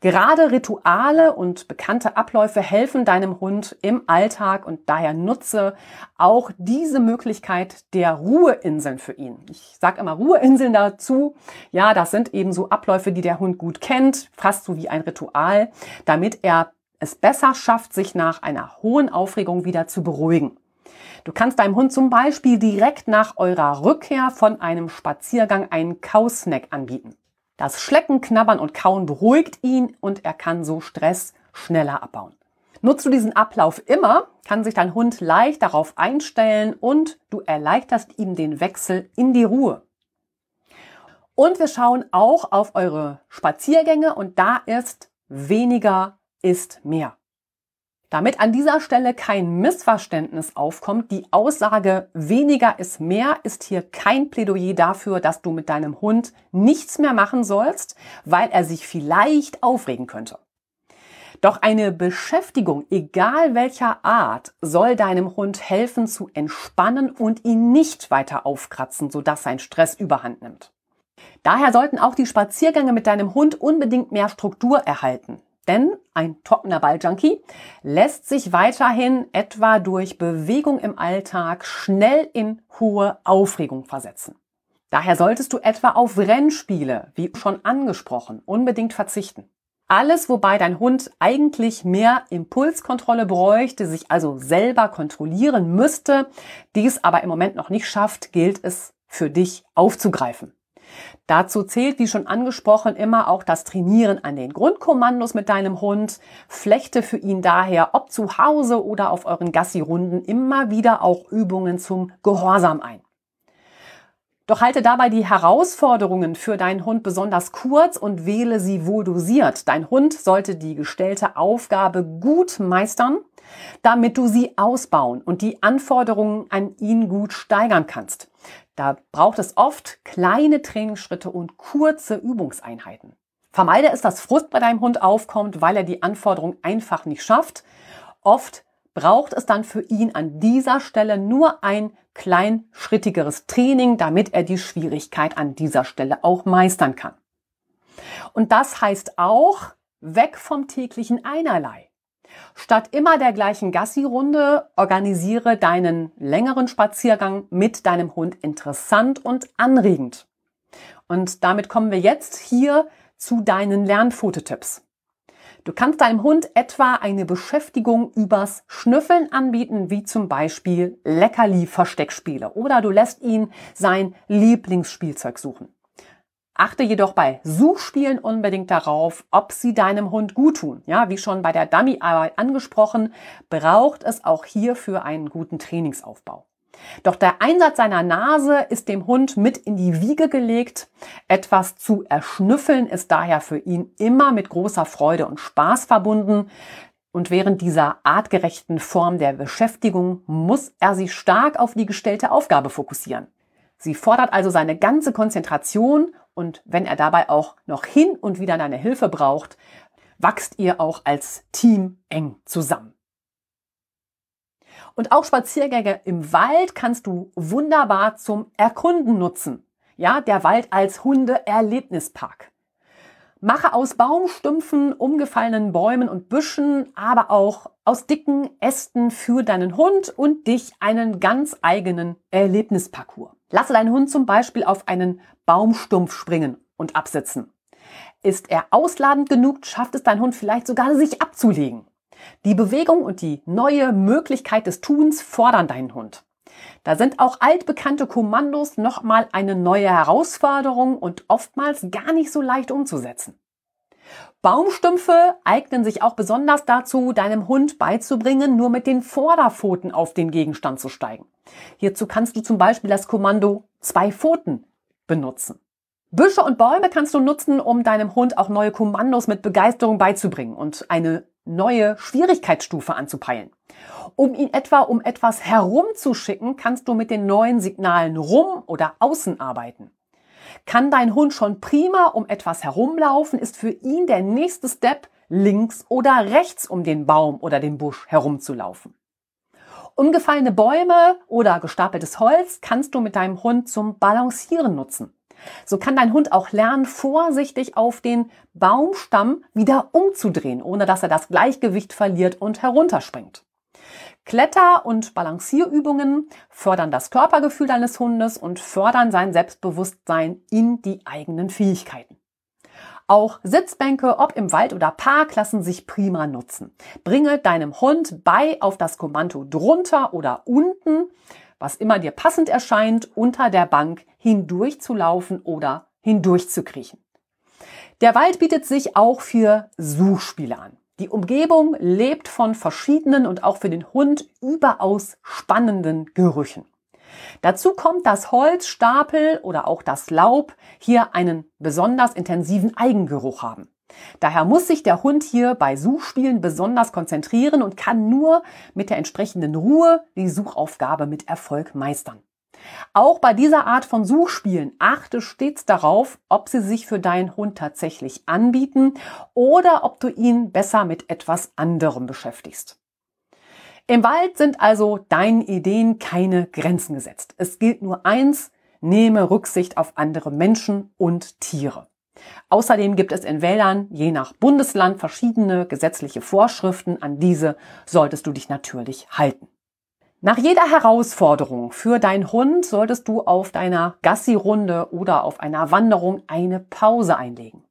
Gerade Rituale und bekannte Abläufe helfen deinem Hund im Alltag und daher nutze auch diese Möglichkeit der Ruheinseln für ihn. Ich sage immer Ruheinseln dazu. Ja, das sind eben so Abläufe, die der Hund gut kennt, fast so wie ein Ritual, damit er es besser schafft, sich nach einer hohen Aufregung wieder zu beruhigen. Du kannst deinem Hund zum Beispiel direkt nach eurer Rückkehr von einem Spaziergang einen Kausnack anbieten. Das Schlecken, Knabbern und Kauen beruhigt ihn und er kann so Stress schneller abbauen. Nutzt du diesen Ablauf immer, kann sich dein Hund leicht darauf einstellen und du erleichterst ihm den Wechsel in die Ruhe. Und wir schauen auch auf eure Spaziergänge und da ist weniger ist mehr. Damit an dieser Stelle kein Missverständnis aufkommt, die Aussage weniger ist mehr ist hier kein Plädoyer dafür, dass du mit deinem Hund nichts mehr machen sollst, weil er sich vielleicht aufregen könnte. Doch eine Beschäftigung, egal welcher Art, soll deinem Hund helfen zu entspannen und ihn nicht weiter aufkratzen, sodass sein Stress überhand nimmt. Daher sollten auch die Spaziergänge mit deinem Hund unbedingt mehr Struktur erhalten. Denn ein trockener Balljunkie lässt sich weiterhin etwa durch Bewegung im Alltag schnell in hohe Aufregung versetzen. Daher solltest du etwa auf Rennspiele, wie schon angesprochen, unbedingt verzichten. Alles, wobei dein Hund eigentlich mehr Impulskontrolle bräuchte, sich also selber kontrollieren müsste, dies aber im Moment noch nicht schafft, gilt es für dich aufzugreifen. Dazu zählt, wie schon angesprochen, immer auch das Trainieren an den Grundkommandos mit deinem Hund. Flechte für ihn daher, ob zu Hause oder auf euren Gassi-Runden, immer wieder auch Übungen zum Gehorsam ein. Doch halte dabei die Herausforderungen für deinen Hund besonders kurz und wähle sie wohl dosiert. Dein Hund sollte die gestellte Aufgabe gut meistern, damit du sie ausbauen und die Anforderungen an ihn gut steigern kannst. Da braucht es oft kleine Trainingsschritte und kurze Übungseinheiten. Vermeide es, dass Frust bei deinem Hund aufkommt, weil er die Anforderung einfach nicht schafft. Oft braucht es dann für ihn an dieser Stelle nur ein kleinschrittigeres Training, damit er die Schwierigkeit an dieser Stelle auch meistern kann. Und das heißt auch weg vom täglichen Einerlei. Statt immer der gleichen Gassi-Runde organisiere deinen längeren Spaziergang mit deinem Hund interessant und anregend. Und damit kommen wir jetzt hier zu deinen Lernfototipps. Du kannst deinem Hund etwa eine Beschäftigung übers Schnüffeln anbieten, wie zum Beispiel Leckerli-Versteckspiele oder du lässt ihn sein Lieblingsspielzeug suchen. Achte jedoch bei Suchspielen unbedingt darauf, ob sie deinem Hund gut tun. Ja, wie schon bei der Dummy-Arbeit angesprochen, braucht es auch hierfür einen guten Trainingsaufbau. Doch der Einsatz seiner Nase ist dem Hund mit in die Wiege gelegt. Etwas zu erschnüffeln ist daher für ihn immer mit großer Freude und Spaß verbunden. Und während dieser artgerechten Form der Beschäftigung muss er sich stark auf die gestellte Aufgabe fokussieren. Sie fordert also seine ganze Konzentration und wenn er dabei auch noch hin und wieder deine Hilfe braucht, wachst ihr auch als Team eng zusammen. Und auch Spaziergänge im Wald kannst du wunderbar zum Erkunden nutzen. Ja, der Wald als Hundeerlebnispark. Mache aus Baumstümpfen, umgefallenen Bäumen und Büschen, aber auch aus dicken Ästen für deinen Hund und dich einen ganz eigenen Erlebnisparcours. Lasse deinen Hund zum Beispiel auf einen Baumstumpf springen und absitzen. Ist er ausladend genug, schafft es dein Hund vielleicht sogar, sich abzulegen. Die Bewegung und die neue Möglichkeit des Tuns fordern deinen Hund. Da sind auch altbekannte Kommandos nochmal eine neue Herausforderung und oftmals gar nicht so leicht umzusetzen. Baumstümpfe eignen sich auch besonders dazu, deinem Hund beizubringen, nur mit den Vorderpfoten auf den Gegenstand zu steigen. Hierzu kannst du zum Beispiel das Kommando zwei Pfoten benutzen. Büsche und Bäume kannst du nutzen, um deinem Hund auch neue Kommandos mit Begeisterung beizubringen und eine neue Schwierigkeitsstufe anzupeilen. Um ihn etwa um etwas herumzuschicken, kannst du mit den neuen Signalen rum oder außen arbeiten. Kann dein Hund schon prima um etwas herumlaufen, ist für ihn der nächste Step links oder rechts um den Baum oder den Busch herumzulaufen. Umgefallene Bäume oder gestapeltes Holz kannst du mit deinem Hund zum Balancieren nutzen. So kann dein Hund auch lernen, vorsichtig auf den Baumstamm wieder umzudrehen, ohne dass er das Gleichgewicht verliert und herunterspringt. Kletter- und Balancierübungen fördern das Körpergefühl deines Hundes und fördern sein Selbstbewusstsein in die eigenen Fähigkeiten. Auch Sitzbänke, ob im Wald oder Park, lassen sich prima nutzen. Bringe deinem Hund bei, auf das Kommando drunter oder unten was immer dir passend erscheint, unter der Bank hindurch zu laufen oder hindurch zu kriechen. Der Wald bietet sich auch für Suchspiele an. Die Umgebung lebt von verschiedenen und auch für den Hund überaus spannenden Gerüchen. Dazu kommt, dass Holz, Stapel oder auch das Laub hier einen besonders intensiven Eigengeruch haben. Daher muss sich der Hund hier bei Suchspielen besonders konzentrieren und kann nur mit der entsprechenden Ruhe die Suchaufgabe mit Erfolg meistern. Auch bei dieser Art von Suchspielen achte stets darauf, ob sie sich für deinen Hund tatsächlich anbieten oder ob du ihn besser mit etwas anderem beschäftigst. Im Wald sind also deinen Ideen keine Grenzen gesetzt. Es gilt nur eins, nehme Rücksicht auf andere Menschen und Tiere. Außerdem gibt es in Wäldern je nach Bundesland verschiedene gesetzliche Vorschriften. An diese solltest du dich natürlich halten. Nach jeder Herausforderung für deinen Hund solltest du auf deiner Gassi-Runde oder auf einer Wanderung eine Pause einlegen.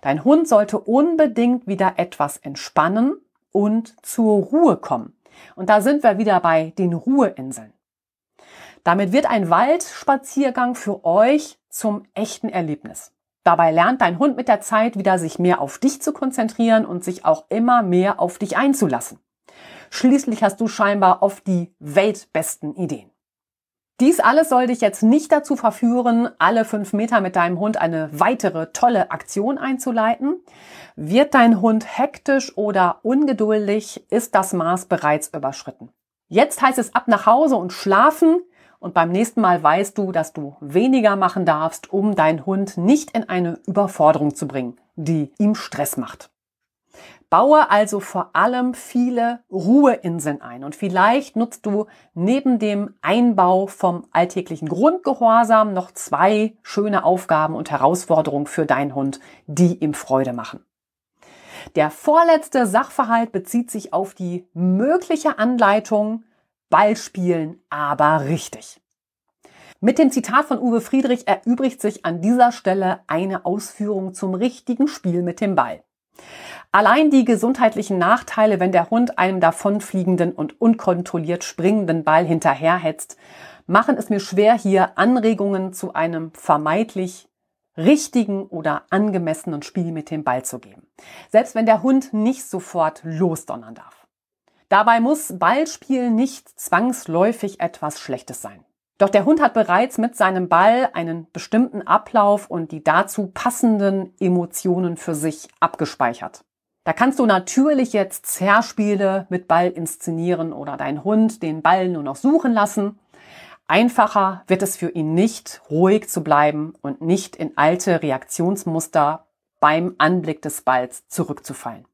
Dein Hund sollte unbedingt wieder etwas entspannen und zur Ruhe kommen. Und da sind wir wieder bei den Ruheinseln. Damit wird ein Waldspaziergang für euch zum echten Erlebnis. Dabei lernt dein Hund mit der Zeit wieder sich mehr auf dich zu konzentrieren und sich auch immer mehr auf dich einzulassen. Schließlich hast du scheinbar oft die weltbesten Ideen. Dies alles soll dich jetzt nicht dazu verführen, alle fünf Meter mit deinem Hund eine weitere tolle Aktion einzuleiten. Wird dein Hund hektisch oder ungeduldig, ist das Maß bereits überschritten. Jetzt heißt es ab nach Hause und schlafen, und beim nächsten Mal weißt du, dass du weniger machen darfst, um deinen Hund nicht in eine Überforderung zu bringen, die ihm Stress macht. Baue also vor allem viele Ruheinseln ein und vielleicht nutzt du neben dem Einbau vom alltäglichen Grundgehorsam noch zwei schöne Aufgaben und Herausforderungen für deinen Hund, die ihm Freude machen. Der vorletzte Sachverhalt bezieht sich auf die mögliche Anleitung Ball spielen, aber richtig. Mit dem Zitat von Uwe Friedrich erübrigt sich an dieser Stelle eine Ausführung zum richtigen Spiel mit dem Ball. Allein die gesundheitlichen Nachteile, wenn der Hund einem davonfliegenden und unkontrolliert springenden Ball hinterherhetzt, machen es mir schwer, hier Anregungen zu einem vermeintlich richtigen oder angemessenen Spiel mit dem Ball zu geben. Selbst wenn der Hund nicht sofort losdonnern darf. Dabei muss Ballspiel nicht zwangsläufig etwas Schlechtes sein. Doch der Hund hat bereits mit seinem Ball einen bestimmten Ablauf und die dazu passenden Emotionen für sich abgespeichert. Da kannst du natürlich jetzt Zerspiele mit Ball inszenieren oder deinen Hund den Ball nur noch suchen lassen. Einfacher wird es für ihn nicht, ruhig zu bleiben und nicht in alte Reaktionsmuster beim Anblick des Balls zurückzufallen.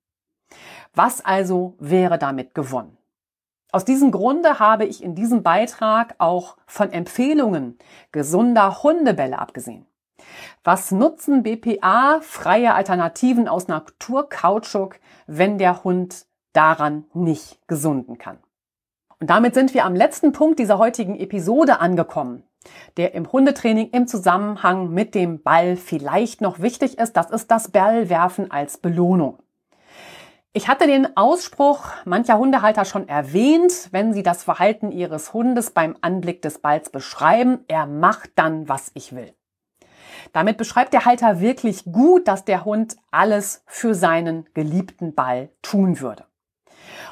Was also wäre damit gewonnen? Aus diesem Grunde habe ich in diesem Beitrag auch von Empfehlungen gesunder Hundebälle abgesehen. Was nutzen BPA freie Alternativen aus Naturkautschuk, wenn der Hund daran nicht gesunden kann? Und damit sind wir am letzten Punkt dieser heutigen Episode angekommen, der im Hundetraining im Zusammenhang mit dem Ball vielleicht noch wichtig ist. Das ist das Ballwerfen als Belohnung. Ich hatte den Ausspruch mancher Hundehalter schon erwähnt, wenn sie das Verhalten ihres Hundes beim Anblick des Balls beschreiben, er macht dann, was ich will. Damit beschreibt der Halter wirklich gut, dass der Hund alles für seinen geliebten Ball tun würde.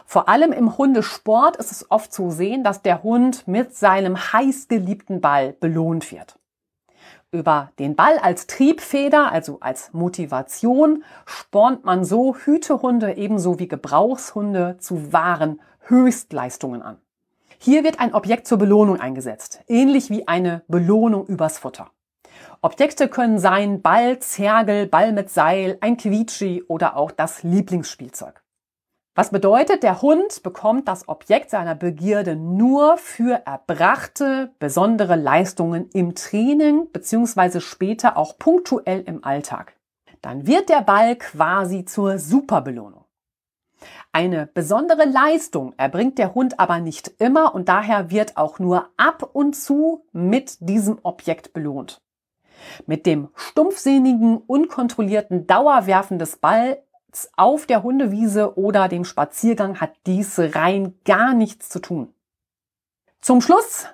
Vor allem im Hundesport ist es oft zu sehen, dass der Hund mit seinem heiß geliebten Ball belohnt wird. Über den Ball als Triebfeder, also als Motivation, spornt man so Hütehunde ebenso wie Gebrauchshunde zu wahren Höchstleistungen an. Hier wird ein Objekt zur Belohnung eingesetzt, ähnlich wie eine Belohnung übers Futter. Objekte können sein Ball, Zergel, Ball mit Seil, ein Quietschi oder auch das Lieblingsspielzeug. Was bedeutet, der Hund bekommt das Objekt seiner Begierde nur für erbrachte besondere Leistungen im Training beziehungsweise später auch punktuell im Alltag. Dann wird der Ball quasi zur Superbelohnung. Eine besondere Leistung erbringt der Hund aber nicht immer und daher wird auch nur ab und zu mit diesem Objekt belohnt. Mit dem stumpfsinnigen, unkontrollierten Dauerwerfen des Ball auf der Hundewiese oder dem Spaziergang hat dies rein gar nichts zu tun. Zum Schluss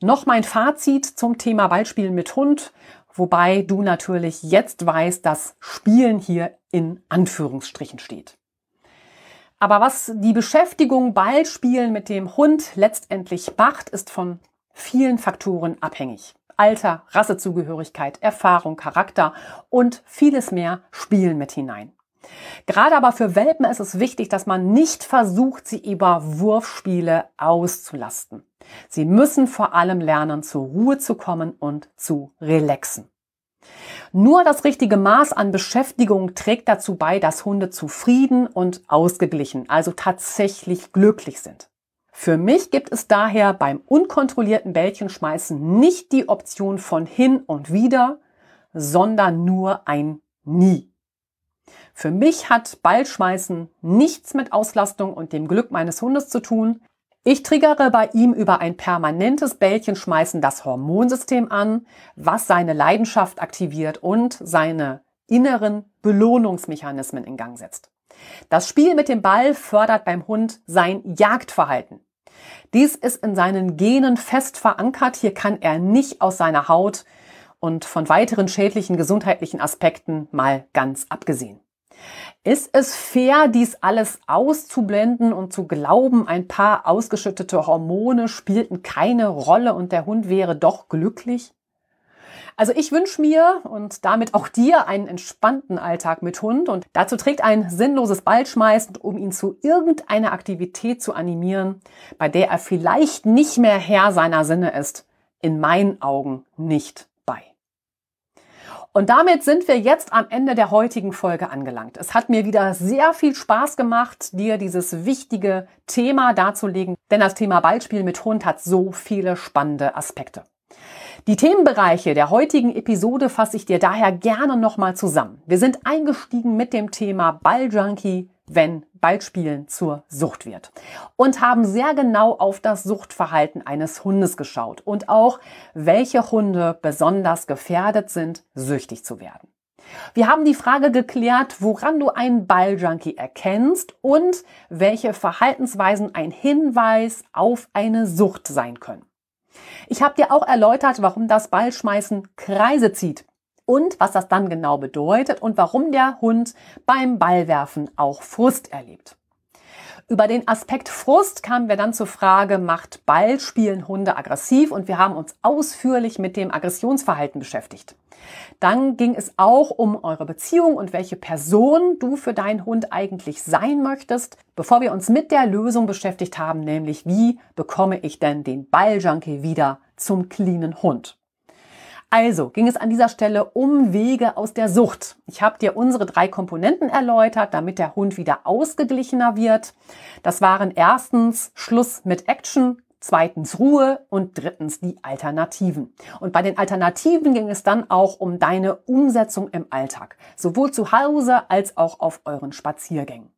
noch mein Fazit zum Thema Ballspielen mit Hund, wobei du natürlich jetzt weißt, dass Spielen hier in Anführungsstrichen steht. Aber was die Beschäftigung Ballspielen mit dem Hund letztendlich macht, ist von vielen Faktoren abhängig. Alter, Rassezugehörigkeit, Erfahrung, Charakter und vieles mehr spielen mit hinein. Gerade aber für Welpen ist es wichtig, dass man nicht versucht, sie über Wurfspiele auszulasten. Sie müssen vor allem lernen, zur Ruhe zu kommen und zu relaxen. Nur das richtige Maß an Beschäftigung trägt dazu bei, dass Hunde zufrieden und ausgeglichen, also tatsächlich glücklich sind. Für mich gibt es daher beim unkontrollierten Bällchenschmeißen nicht die Option von hin und wieder, sondern nur ein Nie. Für mich hat Ballschmeißen nichts mit Auslastung und dem Glück meines Hundes zu tun. Ich triggere bei ihm über ein permanentes Bällchenschmeißen das Hormonsystem an, was seine Leidenschaft aktiviert und seine inneren Belohnungsmechanismen in Gang setzt. Das Spiel mit dem Ball fördert beim Hund sein Jagdverhalten. Dies ist in seinen Genen fest verankert. Hier kann er nicht aus seiner Haut und von weiteren schädlichen gesundheitlichen Aspekten mal ganz abgesehen. Ist es fair, dies alles auszublenden und zu glauben, ein paar ausgeschüttete Hormone spielten keine Rolle und der Hund wäre doch glücklich? Also ich wünsche mir und damit auch dir einen entspannten Alltag mit Hund und dazu trägt ein sinnloses Ballschmeißen, um ihn zu irgendeiner Aktivität zu animieren, bei der er vielleicht nicht mehr Herr seiner Sinne ist, in meinen Augen nicht und damit sind wir jetzt am Ende der heutigen Folge angelangt. Es hat mir wieder sehr viel Spaß gemacht, dir dieses wichtige Thema darzulegen, denn das Thema Ballspiel mit Hund hat so viele spannende Aspekte. Die Themenbereiche der heutigen Episode fasse ich dir daher gerne nochmal zusammen. Wir sind eingestiegen mit dem Thema Balljunkie, wenn Ballspielen zur Sucht wird. Und haben sehr genau auf das Suchtverhalten eines Hundes geschaut und auch, welche Hunde besonders gefährdet sind, süchtig zu werden. Wir haben die Frage geklärt, woran du einen Balljunkie erkennst und welche Verhaltensweisen ein Hinweis auf eine Sucht sein können. Ich habe dir auch erläutert, warum das Ballschmeißen Kreise zieht und was das dann genau bedeutet und warum der Hund beim Ballwerfen auch Frust erlebt. Über den Aspekt Frust kamen wir dann zur Frage, macht Ballspielen Hunde aggressiv? Und wir haben uns ausführlich mit dem Aggressionsverhalten beschäftigt. Dann ging es auch um eure Beziehung und welche Person du für deinen Hund eigentlich sein möchtest, bevor wir uns mit der Lösung beschäftigt haben, nämlich wie bekomme ich denn den Balljunkie wieder zum cleanen Hund? Also ging es an dieser Stelle um Wege aus der Sucht. Ich habe dir unsere drei Komponenten erläutert, damit der Hund wieder ausgeglichener wird. Das waren erstens Schluss mit Action, zweitens Ruhe und drittens die Alternativen. Und bei den Alternativen ging es dann auch um deine Umsetzung im Alltag, sowohl zu Hause als auch auf euren Spaziergängen.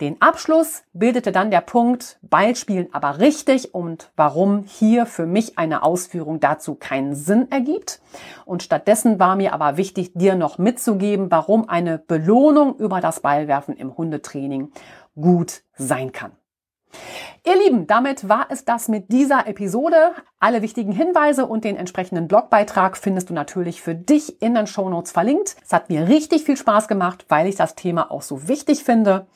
Den Abschluss bildete dann der Punkt Ballspielen aber richtig und warum hier für mich eine Ausführung dazu keinen Sinn ergibt. Und stattdessen war mir aber wichtig, dir noch mitzugeben, warum eine Belohnung über das Ballwerfen im Hundetraining gut sein kann. Ihr Lieben, damit war es das mit dieser Episode. Alle wichtigen Hinweise und den entsprechenden Blogbeitrag findest du natürlich für dich in den Shownotes verlinkt. Es hat mir richtig viel Spaß gemacht, weil ich das Thema auch so wichtig finde.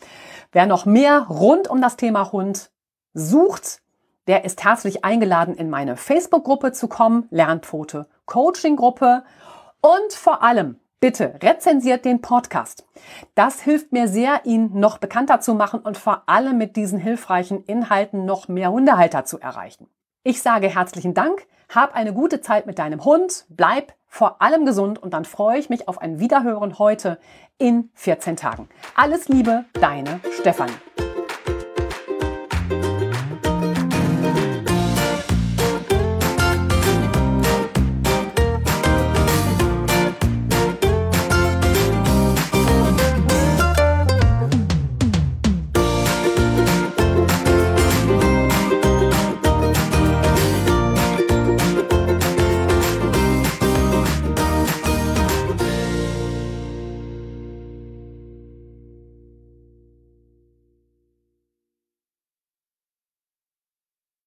Wer noch mehr rund um das Thema Hund sucht, der ist herzlich eingeladen, in meine Facebook-Gruppe zu kommen, Lernpfote Coaching-Gruppe. Und vor allem, bitte rezensiert den Podcast. Das hilft mir sehr, ihn noch bekannter zu machen und vor allem mit diesen hilfreichen Inhalten noch mehr Hundehalter zu erreichen. Ich sage herzlichen Dank, hab eine gute Zeit mit deinem Hund, bleib vor allem gesund und dann freue ich mich auf ein Wiederhören heute in 14 Tagen. Alles Liebe, deine Stefanie.